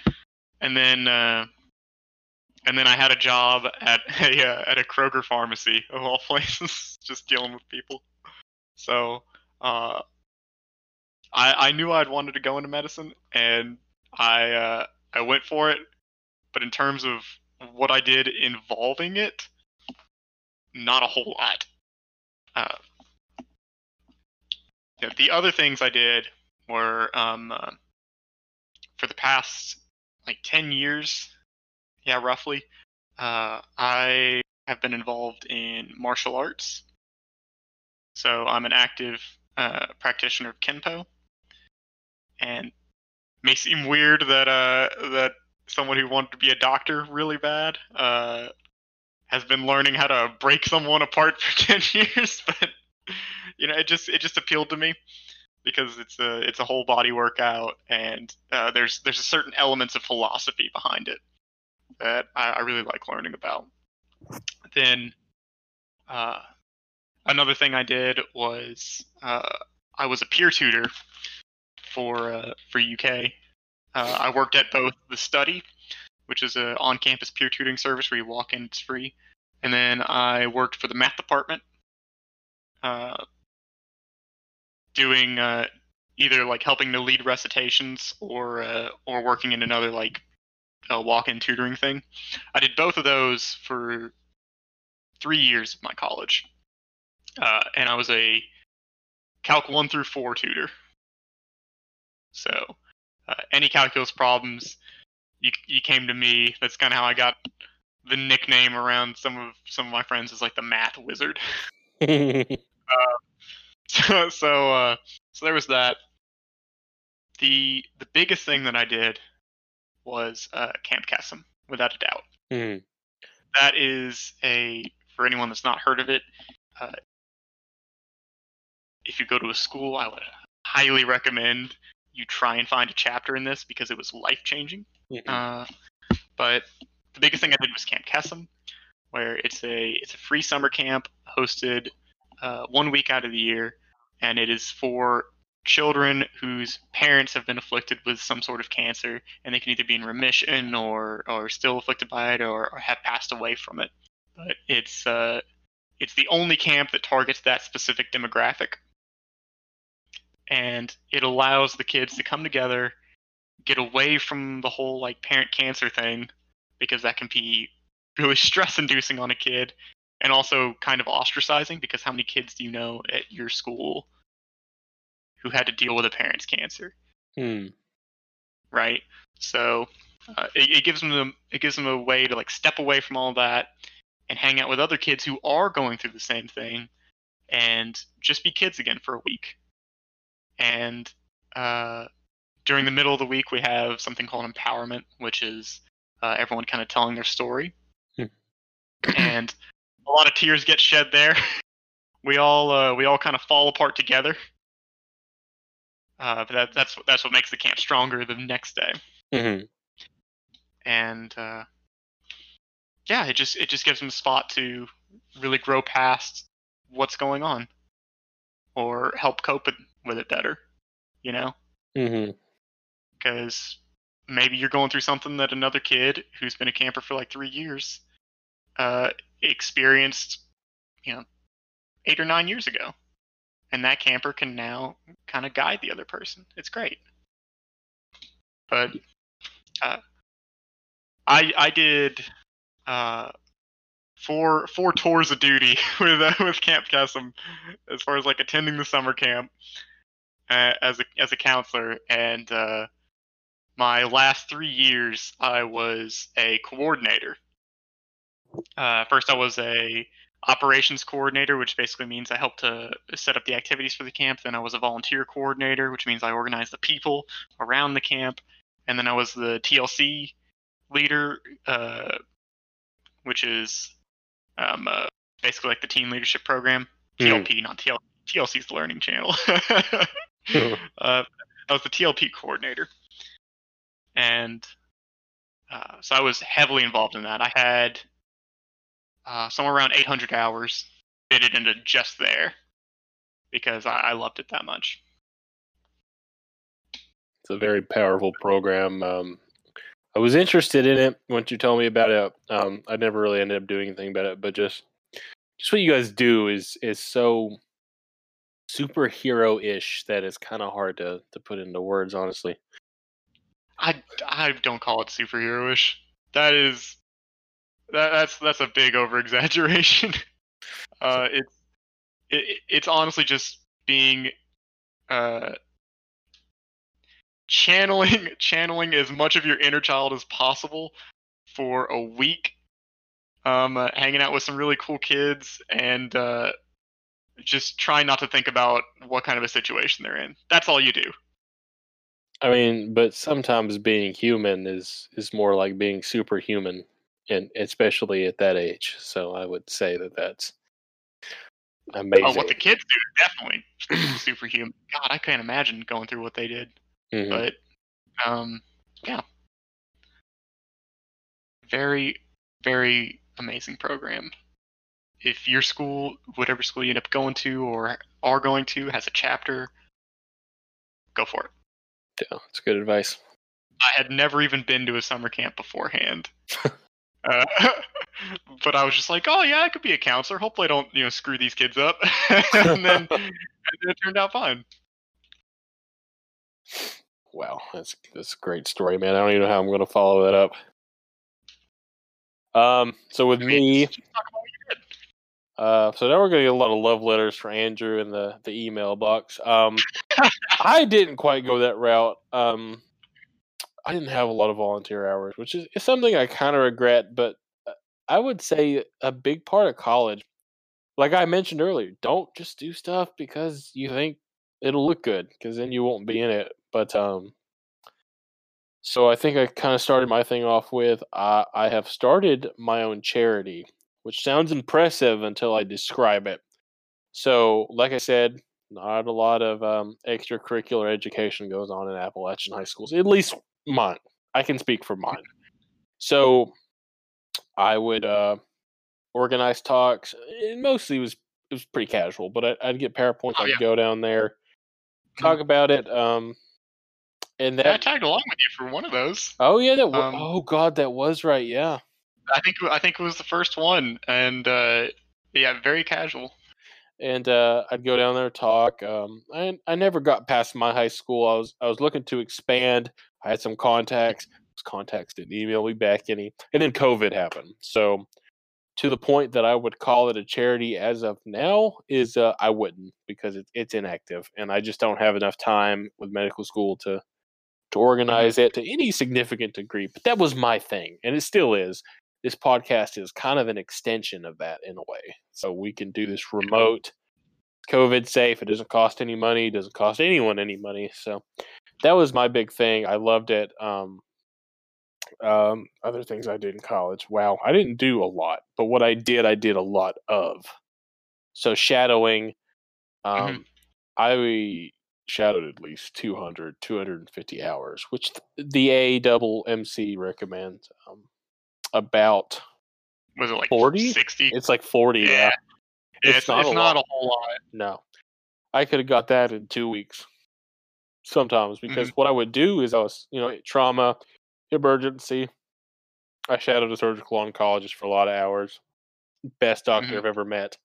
And then uh, and then I had a job at a uh, at a Kroger pharmacy of all places, just dealing with people. So uh, I I knew I'd wanted to go into medicine, and I uh, I went for it. But in terms of what I did involving it, not a whole lot. The other things I did were um, uh, for the past like 10 years, yeah, roughly, uh, I have been involved in martial arts. So I'm an active uh, practitioner of Kenpo, and may seem weird that uh, that someone who wanted to be a doctor really bad uh, has been learning how to break someone apart for 10 years, but you know, it just it just appealed to me because it's a it's a whole body workout and uh, there's there's a certain elements of philosophy behind it that I, I really like learning about. Then uh, another thing I did was uh, I was a peer tutor for uh, for UK. Uh, I worked at both the study, which is an on-campus peer tutoring service where you walk in, it's free, and then I worked for the math department, uh, doing uh, either like helping to lead recitations or uh, or working in another like uh, walk-in tutoring thing. I did both of those for three years of my college, uh, and I was a Calc one through four tutor. So uh, any calculus problems, you you came to me. That's kind of how I got the nickname around some of some of my friends is like the math wizard. uh, so so uh, so there was that. The the biggest thing that I did was uh, Camp Kesem, without a doubt. Mhm. That is a for anyone that's not heard of it. Uh, if you go to a school, I would highly recommend you try and find a chapter in this because it was life changing. Mhm. Uh, but the biggest thing I did was Camp Kesem, where it's a it's a free summer camp hosted uh, one week out of the year, and it is for children whose parents have been afflicted with some sort of cancer, and they can either be in remission or or still afflicted by it or, or have passed away from it. But it's uh, it's the only camp that targets that specific demographic, and it allows the kids to come together, get away from the whole like parent cancer thing, because that can be really stress inducing on a kid and also kind of ostracizing because how many kids do you know at your school who had to deal with a parent's cancer Hmm. right so uh, it, it gives them the, it gives them a way to like step away from all that and hang out with other kids who are going through the same thing and just be kids again for a week and uh, during the middle of the week we have something called empowerment which is uh, everyone kind of telling their story Hmm. and a lot of tears get shed there we all uh, we all kind of fall apart together uh, but that, that's that's what makes the camp stronger the next day Mhm. and uh, yeah, it just it just gives them a spot to really grow past what's going on, or help cope it, with it better, you know, Mhm. because maybe you're going through something that another kid who's been a camper for like three years uh, experienced, you know, eight or nine years ago, and that camper can now kind of guide the other person. It's great, but uh, I I did uh, four four tours of duty with uh, with Camp Kesem, as far as like attending the summer camp uh, as a as a counselor, and uh, my last three years I was a coordinator. Uh, first, I was a operations coordinator, which basically means I helped to set up the activities for the camp. Then I was a volunteer coordinator, which means I organized the people around the camp. And then I was the TLC leader, uh, which is um, uh, basically like the team leadership program. TLP, not TL. TLC is the learning channel. uh, I was the TLP coordinator, and uh, so I was heavily involved in that. I had uh, somewhere around 800 hours fitted into just there because I, I loved it that much. It's a very powerful program. Um, I was interested in it once you told me about it. Um, I never really ended up doing anything about it, but just just what you guys do is is so superhero ish that it's kind of hard to to put into words. Honestly, I, I don't call it superhero ish. That is that, that's that's a big over exaggeration. Uh, it's it, it's honestly just being uh, channeling channeling as much of your inner child as possible for a week. Um, uh, hanging out with some really cool kids and uh, just trying not to think about what kind of a situation they're in. That's all you do. I mean, but sometimes being human is is more like being superhuman, and especially at that age. So I would say that that's amazing. Oh, what the kids do, definitely superhuman. God, I can't imagine going through what they did. Mhm. But, um, yeah, very, very amazing program. If your school, whatever school you end up going to or are going to, has a chapter, go for it. yeah, it's good advice. I had never even been to a summer camp beforehand. uh, but I was just like, oh yeah, I could be a counselor. Hopefully, I don't you know screw these kids up. and then and it turned out fine. Wow, that's that's a great story, man. I don't even know how I'm going to follow that up. Um, so with I mean, me, just- just talk about what you did. Uh, so now we're gonna get a lot of love letters for Andrew in the the email box. Um, I didn't quite go that route. Um, I didn't have a lot of volunteer hours, which is, is something I kind of regret. But uh, I would say a big part of college, like I mentioned earlier, don't just do stuff because you think it'll look good, because then you won't be in it. But um, so I think I kind of started my thing off with uh, I have started my own charity which sounds impressive until I describe it. So, like I said, not a lot of um, extracurricular education goes on in Appalachian high schools, at least mine. I can speak for mine. So, I would uh, organize talks. It mostly was it was pretty casual, but I, I'd get PowerPoints. Oh, I'd yeah. go down there, talk about it. Um, and Yeah, I tagged along with you for one of those. oh yeah, that um, oh god, that was right. Yeah. I think I think it was the first one, and uh, yeah, very casual. And uh, I'd go down there talk. Um, I I never got past my high school. I was I was looking to expand. I had some contacts. Those contacts didn't email me back any, and then COVID happened. So to the point that I would call it a charity as of now is uh, I wouldn't because it's it's inactive, and I just don't have enough time with medical school to to organize it to any significant degree. But that was my thing, and it still is. This podcast is kind of an extension of that in a way. So we can do this remote, COVID safe. It doesn't cost any money. Doesn't cost anyone any money. So that was my big thing. I loved it. Um, um, other things I did in college. Wow, I didn't do a lot, but what I did, I did a lot of. So shadowing, um, I shadowed at least 200, 250 hours, which the A double MC recommends. Um, about Was it like 40? 60? it's like 40. Yeah. Yeah. it's it's not it's a not a whole lot. No. I could have got that in two weeks sometimes because what I would do is I was, you know, trauma, emergency. I shadowed a surgical oncologist for a lot of hours. Best doctor Mhm. I've ever met.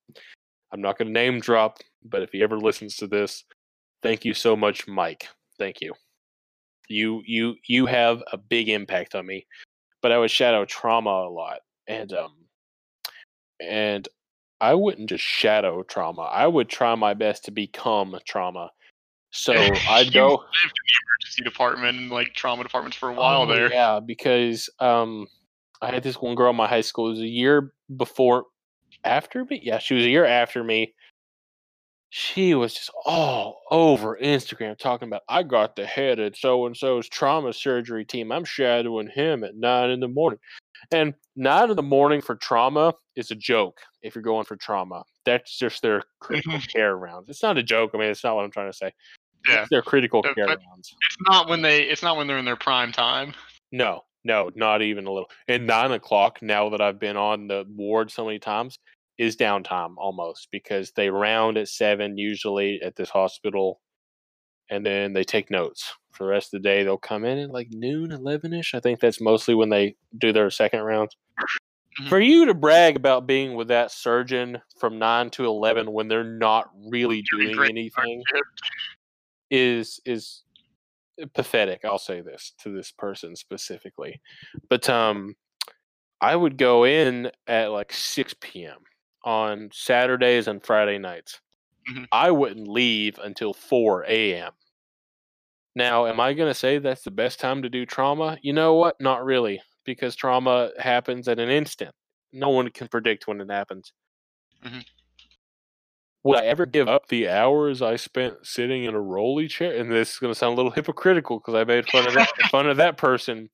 I'm not going to name drop, but if he ever listens to this, thank you so much, Mike. Thank you. You you you have a big impact on me. But I would shadow trauma a lot, and um, and I wouldn't just shadow trauma. I would try my best to become trauma. So I'd go. lived in the emergency department and like trauma departments for a while Oh, there. Yeah, because um, I had this one girl in my high school. It was a year before, after me. Yeah, she was a year after me. She was just all over Instagram talking about I got the head of so and so's trauma surgery team. I'm shadowing him at nine in the morning. And nine in the morning for trauma is a joke if you're going for trauma. That's just their critical care rounds. It's not a joke. I mean, it's not what I'm trying to say. Yeah. It's their critical Uh, care but- rounds. It's not when they it's not when they're in their prime time. No, no, not even a little. And nine o'clock, now that I've been on the ward so many times, is downtime almost because they round at seven usually at this hospital and then they take notes. For the rest of the day, they'll come in at like noon, 11 ish. I think that's mostly when they do their second rounds. Mhm. For you to brag about being with that surgeon from 9 to 11 when they're not really Doing doing anything is is pathetic i'll say this to this person specifically but um i would go in at like 6 p.m on Saturdays and Friday nights. Mhm. I wouldn't leave until 4 a.m. Now, am I going to say that's the best time to do trauma? You know what? Not really, because trauma happens at an instant. No one can predict when it happens. Mhm. Would I ever give up the hours I spent sitting in a rolly chair? And this is going to sound a little hypocritical because I made fun of that, fun of that person,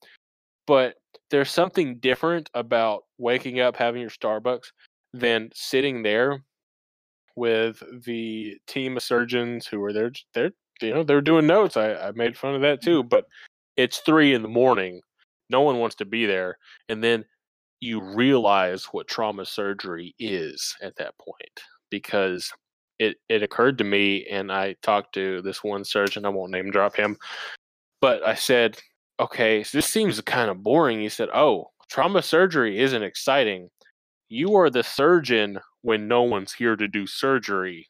but there's something different about waking up, having your Starbucks, than sitting there with the team of surgeons who are there. They're you know they're doing notes. I, I made fun of that mm-hmm. too, but it's three in the morning. No one wants to be there, and then you realize what trauma surgery is at that point because it it occurred to me, and I talked to this one surgeon. I won't name drop him, but I said, "Okay, so this seems kind of boring." He said, "Oh, trauma surgery isn't exciting. You are the surgeon when no one's here to do surgery."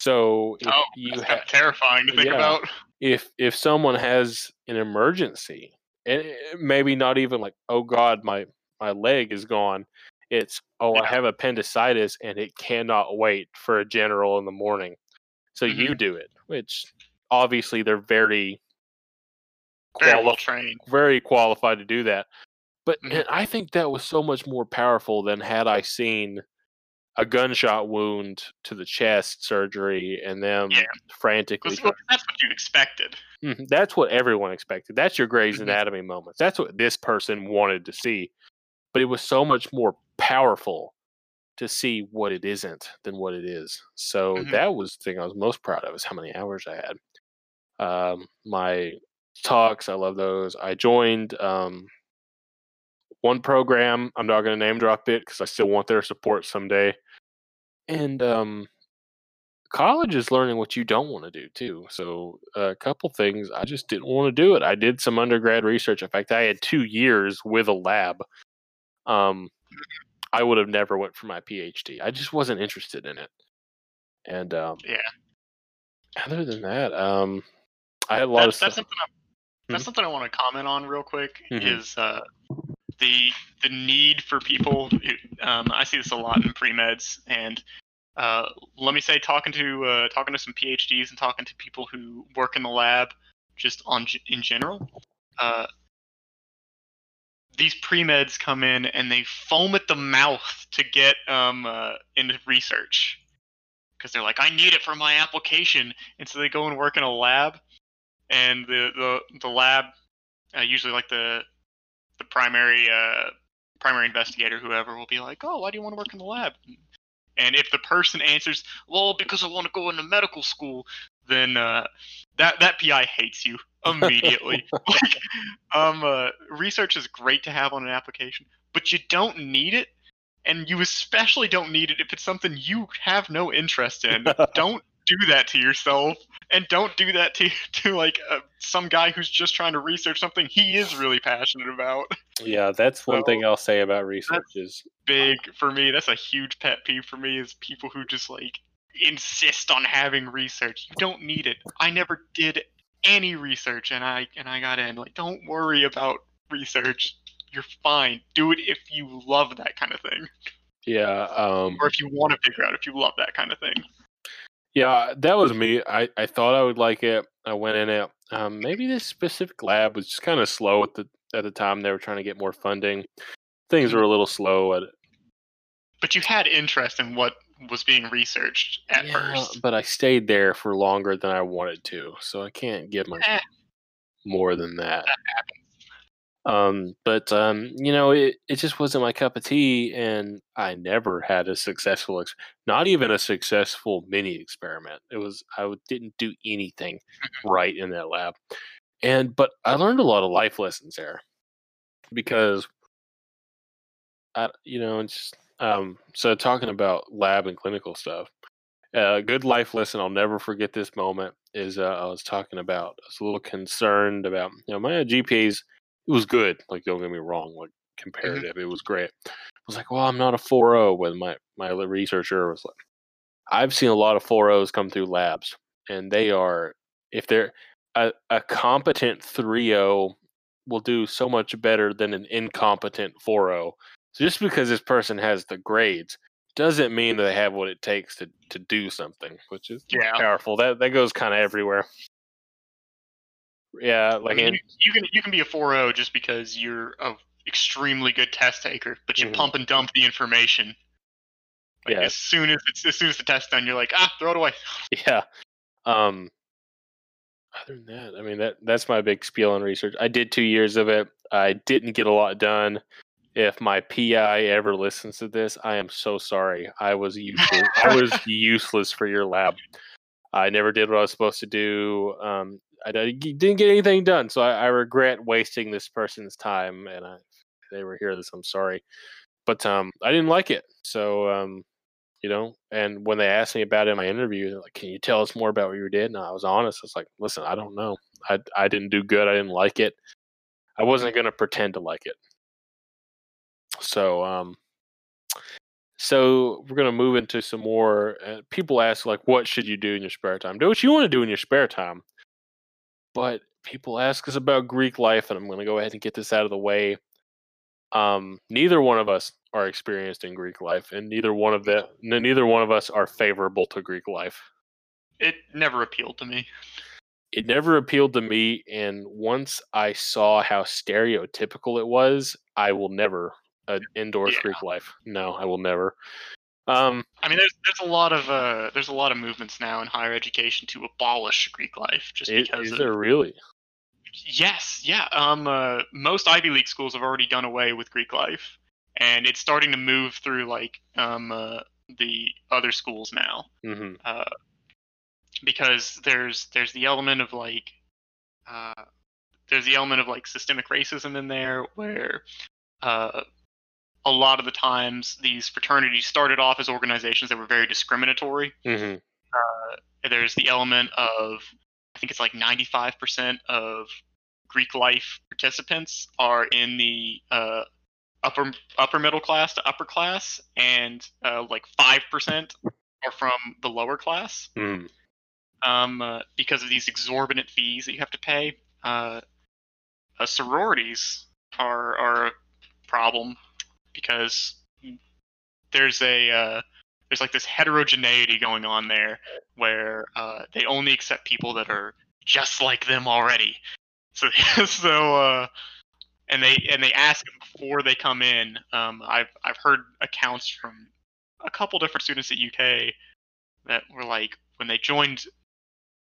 So if Oh, you have terrifying to think Yeah. about. if if someone has an emergency and maybe not even like oh god my my leg is gone it's oh i have appendicitis and it cannot wait for a general in the morning so Mhm. you do it which obviously they're very Very quali- trained. very qualified to do that but Mhm. and i think that was so much more powerful than had i seen a gunshot wound to the chest surgery and them Yeah. frantically Because that's what you expected. Mhm, That's what everyone expected. That's your Grey's Mhm. Anatomy moments. That's what this person wanted to see. But it was so much more powerful to see what it isn't than what it is. So Mhm. that was the thing I was most proud of is how many hours I had. Um, my talks, I love those. I joined um, one program. I'm not going to name drop it because I still want their support someday. And um, college is learning what you don't want to do too. So a couple things I just didn't want to do it. I did some undergrad research. In fact, I had two years with a lab. Um, I would have never went for my PhD. I just wasn't interested in it. And um, Yeah. other than that, um, I had a lot That's, of that's stuff. something. I, that's Mhm. something I want to comment on real quick. Mhm. Is uh, the the need for people. Um, I see this a lot in pre meds, and uh, let me say, talking to uh, talking to some PhDs and talking to people who work in the lab, just on in general. Uh, these pre meds come in and they foam at the mouth to get um, uh, into research because they're like, I need it for my application, and so they go and work in a lab, and the the, the lab, uh, usually like the the primary uh, primary investigator, whoever, will be like, Oh, why do you want to work in the lab? And if the person answers, Well, because I want to go into medical school, then uh, that that PI hates you immediately. like, um, uh, research is great to have on an application, but you don't need it, and you especially don't need it if it's something you have no interest in. don't do that to yourself, and don't do that to to like uh, some guy who's just trying to research something he is really passionate about. yeah, that's one So, thing I'll say about research is Big for me. That's a huge pet peeve for me. Is people who just like insist on having research. You don't need it. I never did any research, and I and I got in. Like, don't worry about research. You're fine. Do it if you love that kind of thing, yeah, um, or if you want to figure out if you love that kind of thing. Yeah, that was me. I, I thought I would like it. I went in it. Um, maybe this specific lab was just kind of slow at the at the time. They were trying to get more funding. Things were a little slow at But you had interest in what was being researched at yeah, first. but I stayed there for longer than I wanted to, so I can't give myself Eh. more than that. That happens. Um, but um, you know, it, it just wasn't my cup of tea, and I never had a successful, ex- not even a successful mini experiment. It was I didn't do anything right in that lab, and but I learned a lot of life lessons there because I, you know, it's just, um, so talking about lab and clinical stuff. A good life lesson I'll never forget this moment is uh, I was talking about I was a little concerned about you know my GPAs it was good. Like, don't get me wrong. Like mm-hmm. comparative, it was great. I was like, well, I'm not a 4.0 when my my researcher was like, I've seen a lot of 4.0s come through labs, and they are if they're a, a competent 3.0 will do so much better than an incompetent 4.0. So just because this person has the grades doesn't mean that they have what it takes to to do something, which is Yeah. powerful. That that goes kind of everywhere. Yeah, I like mean, in, you, can you can be a 4.0 just because you're a extremely good test taker, but you Mhm. pump and dump the information. Like, Yeah. As soon as it's as soon as the test's done, you're like, ah, throw it away. yeah. Um. Other than that, I mean that that's my big spiel on research. I did two years of it. I didn't get a lot done. If my PI ever listens to this, I am so sorry. I was useless. I was useless for your lab. I never did what I was supposed to do. Um, I didn't get anything done, so I, I regret wasting this person's time. And I, they were here, this I'm sorry, but um, I didn't like it. So um, you know, and when they asked me about it in my interview, they're like, "Can you tell us more about what you did?" And I was honest. I was like, "Listen, I don't know. I I didn't do good. I didn't like it. I wasn't gonna pretend to like it." So um, so we're gonna move into some more. Uh, people ask like, "What should you do in your spare time?" Do what you want to do in your spare time. But people ask us about Greek life, and I'm gonna go ahead and get this out of the way. Um, neither one of us are experienced in Greek life, and neither one of the neither one of us are favorable to Greek life. It never appealed to me. It never appealed to me, and once I saw how stereotypical it was, I will never uh, endorse Yeah. Greek life. No, I will never. Um, I mean, there's there's a lot of uh there's a lot of movements now in higher education to abolish Greek life just i- because is of there really? Yes, yeah. Um, uh, most Ivy League schools have already done away with Greek life, and it's starting to move through like um uh, the other schools now. hmm Uh, because there's there's the element of like uh, there's the element of like systemic racism in there where uh, a lot of the times these fraternities started off as organizations that were very discriminatory hmm there's the element of I think it's like 95% of Greek life participants are in the uh, upper upper middle class to upper class, and uh, like five percent are from the lower class. mm Um, uh, because of these exorbitant fees that you have to pay. Uh, uh, sororities are are a problem because there's a uh, there's like this heterogeneity going on there where uh, they only accept people that are just like them already. So so uh, and they and they ask before they come in. Um, I've I've heard accounts from a couple different students at UK that were like when they joined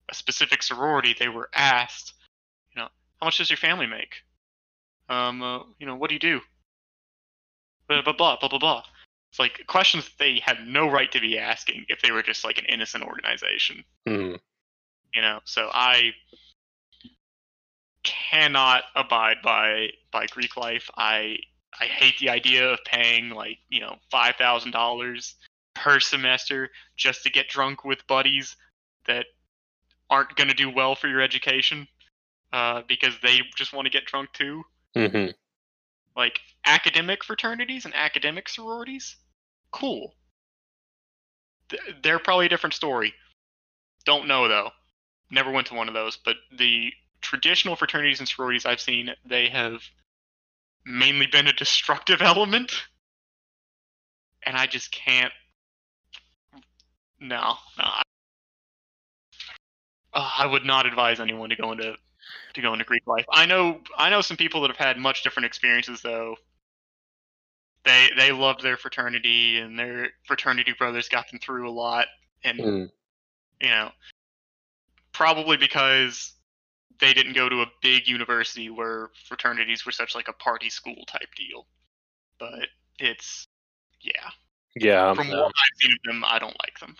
a specific sorority, they were asked, you know, how much does your family make? Um, uh, you know, what do you do? Blah blah blah blah blah blah. It's like questions that they had no right to be asking if they were just like an innocent organization, mm you know. So I cannot abide by by Greek life. I I hate the idea of paying like you know five thousand dollars per semester just to get drunk with buddies that aren't going to do well for your education uh, because they just want to get drunk too. hmm Like academic fraternities and academic sororities, cool. Th- They're probably a different story. Don't know though. Never went to one of those, but the traditional fraternities and sororities I've seen, they have mainly been a destructive element. And I just can't. No, no. I- Uh, I would not advise anyone to go into to go into Greek life. I know I know some people that have had much different experiences though. They they loved their fraternity and their fraternity brothers got them through a lot and mm you know probably because they didn't go to a big university where fraternities were such like a party school type deal. But it's yeah. Yeah. From um, what I've seen of them, I don't like them.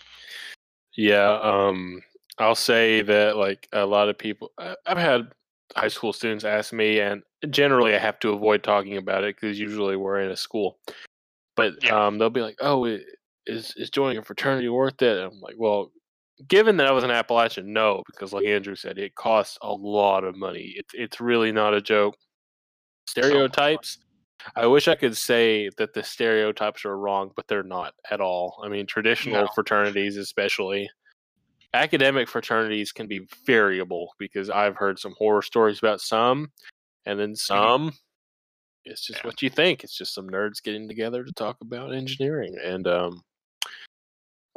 Yeah, um, I'll say that like a lot of people, I- I've had high school students ask me, and generally I have to avoid talking about it because usually we're in a school. But Yeah. um, they'll be like, "Oh, is is joining a fraternity worth it?" And I'm like, "Well, given that I was an Appalachian, no, because like Andrew said, it costs a lot of money. It's it's really not a joke. Stereotypes. I wish I could say that the stereotypes are wrong, but they're not at all. I mean, traditional No. fraternities, especially academic fraternities, can be variable because I've heard some horror stories about some, and then some. It's just Yeah. what you think. It's just some nerds getting together to talk about engineering, and um,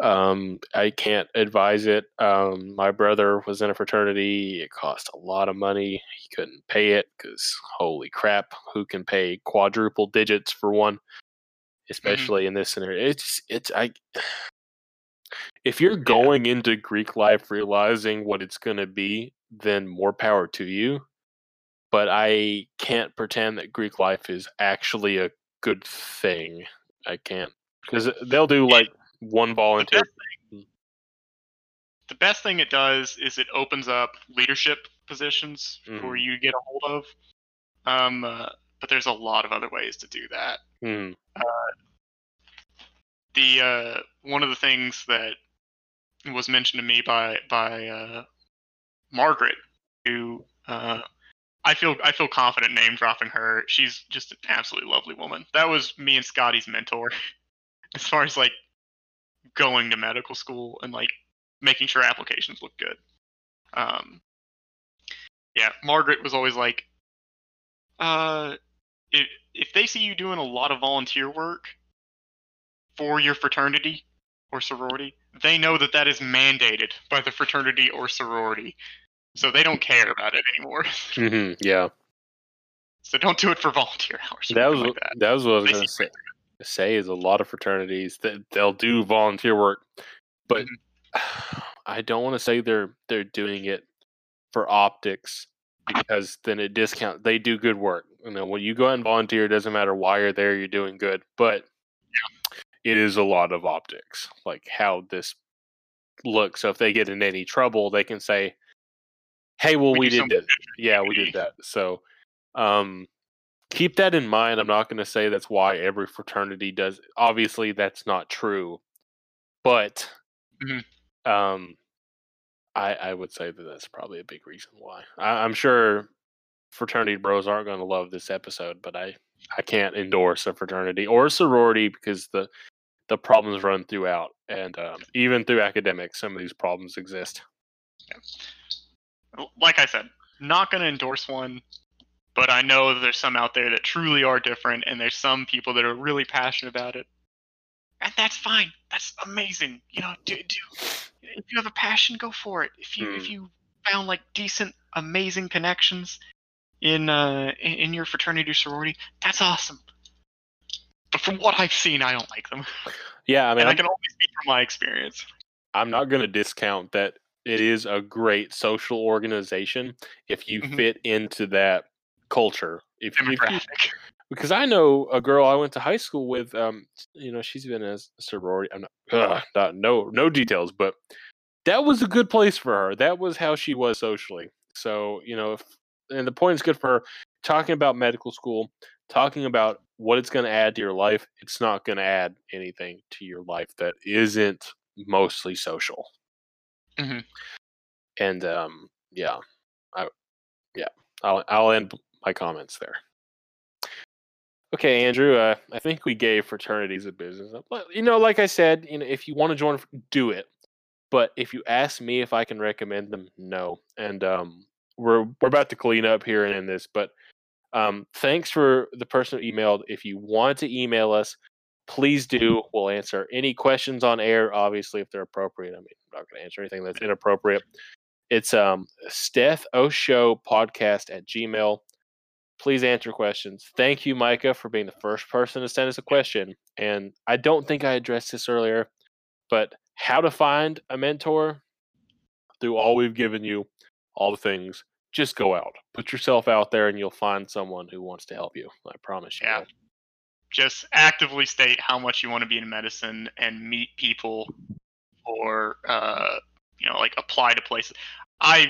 Um, I can't advise it. Um, my brother was in a fraternity. It cost a lot of money. He couldn't pay it because holy crap, who can pay quadruple digits for one? Especially in this scenario, it's it's I. If you're going into Greek life realizing what it's going to be, then more power to you. But I can't pretend that Greek life is actually a good thing. I can't because they'll do like one volunteer. The best thing it does is it opens up leadership positions for Mhm. you to get a hold of. Um, uh, but there's a lot of other ways to do that. Hmm. the uh, one of the things that was mentioned to me by by uh, Margaret, who uh, I feel I feel confident name dropping her. She's just an absolutely lovely woman. That was me and Scotty's mentor, as far as like going to medical school and like making sure applications look good. Um, yeah, Margaret was always like, uh, if if they see you doing a lot of volunteer work for your fraternity or sorority, they know that that is mandated by the fraternity or sorority. So they don't care about it anymore. hmm Yeah, so don't do it for volunteer hours. that was like that. that was what I was going to say. Say is a lot of fraternities that they'll do volunteer work, but Mm-hmm. I don't want to say they're they're doing it for optics because then it discount. They do good work. You know, when you go out and volunteer, it doesn't matter why you're there. You're doing good, but it is a lot of optics, like how this looks. So if they get in any trouble, they can say, "Hey, well, We we, did this. Yeah, we did that." So, um, keep that in mind. I'm not going to say that's why every fraternity does. Obviously, that's not true, but Mhm. um, I I would say that that's probably a big reason why. I, I'm sure fraternity bros aren't going to love this episode, but I I can't endorse a fraternity or a sorority because the the problems run throughout, and um, even through academics, some of these problems exist. Like I said, not going to endorse one, but I know there's some out there that truly are different, and there's some people that are really passionate about it, and that's fine. That's amazing. You know, do do if you have a passion, go for it. If you if Hmm. you found like decent, amazing connections in uh in, your fraternity or sorority, that's awesome. But from what I've seen, I don't like them, Yeah, I mean, and I can only speak from my experience. I'm not going to discount that it is a great social organization if you Mhm. fit into that culture. If, if you, because I know a girl I went to high school with. Um, you know, she's been in a sorority. I'm not, ugh, not no no details, but that was a good place for her. That was how she was socially. So you know, if, and the point is good for. Talking about medical school, talking about what it's going to add to your life. It's not going to add anything to your life that isn't mostly social. Mhm. And um, yeah, I yeah, I'll I'll end my comments there. Okay, Andrew. Uh, I think we gave fraternities a business. You know, like I said, you know, if you want to join, do it. But if you ask me if I can recommend them, no. And um, we're we're about to clean up here and end this, but um, thanks for the person who emailed. If you want to email us, please do. We'll answer any questions on air, obviously, if they're appropriate. I mean, I'm not going to answer anything that's inappropriate. It's um, Steph O Show podcast at Gmail. Please answer questions. Thank you, Micah, for being the first person to send us a question. And I don't think I addressed this earlier, but how to find a mentor through all we've given you, all the things. Just go out, put yourself out there, and you'll find someone who wants to help you. I promise you. Yeah. that. just actively state how much you want to be in medicine and meet people or uh, you know like apply to places i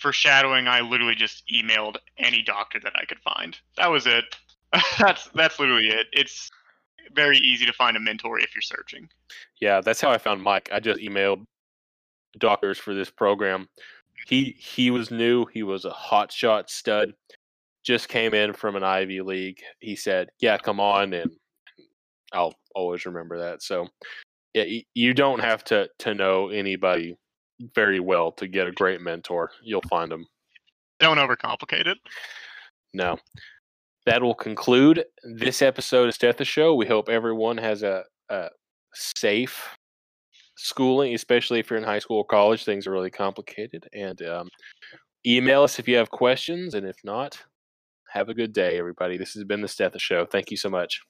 foreshadowing. i literally just emailed any doctor that i could find that was it that's that's literally it it's very easy to find a mentor if you're searching Yeah, that's how I found Mike. I just emailed doctors for this program. He he was new. He was a hot shot stud. Just came in from an Ivy League. He said, "Yeah, come on," and I'll always remember that. So, yeah, you don't have to to know anybody very well to get a great mentor. You'll find them. don't overcomplicate it No. That will conclude this episode of Steth the Show. We hope everyone has a, a safe schooling, especially if you're in high school or college, things are really complicated. And um, email us if you have questions, and if not, have a good day, everybody. This has been the Stetha Show. Thank you so much.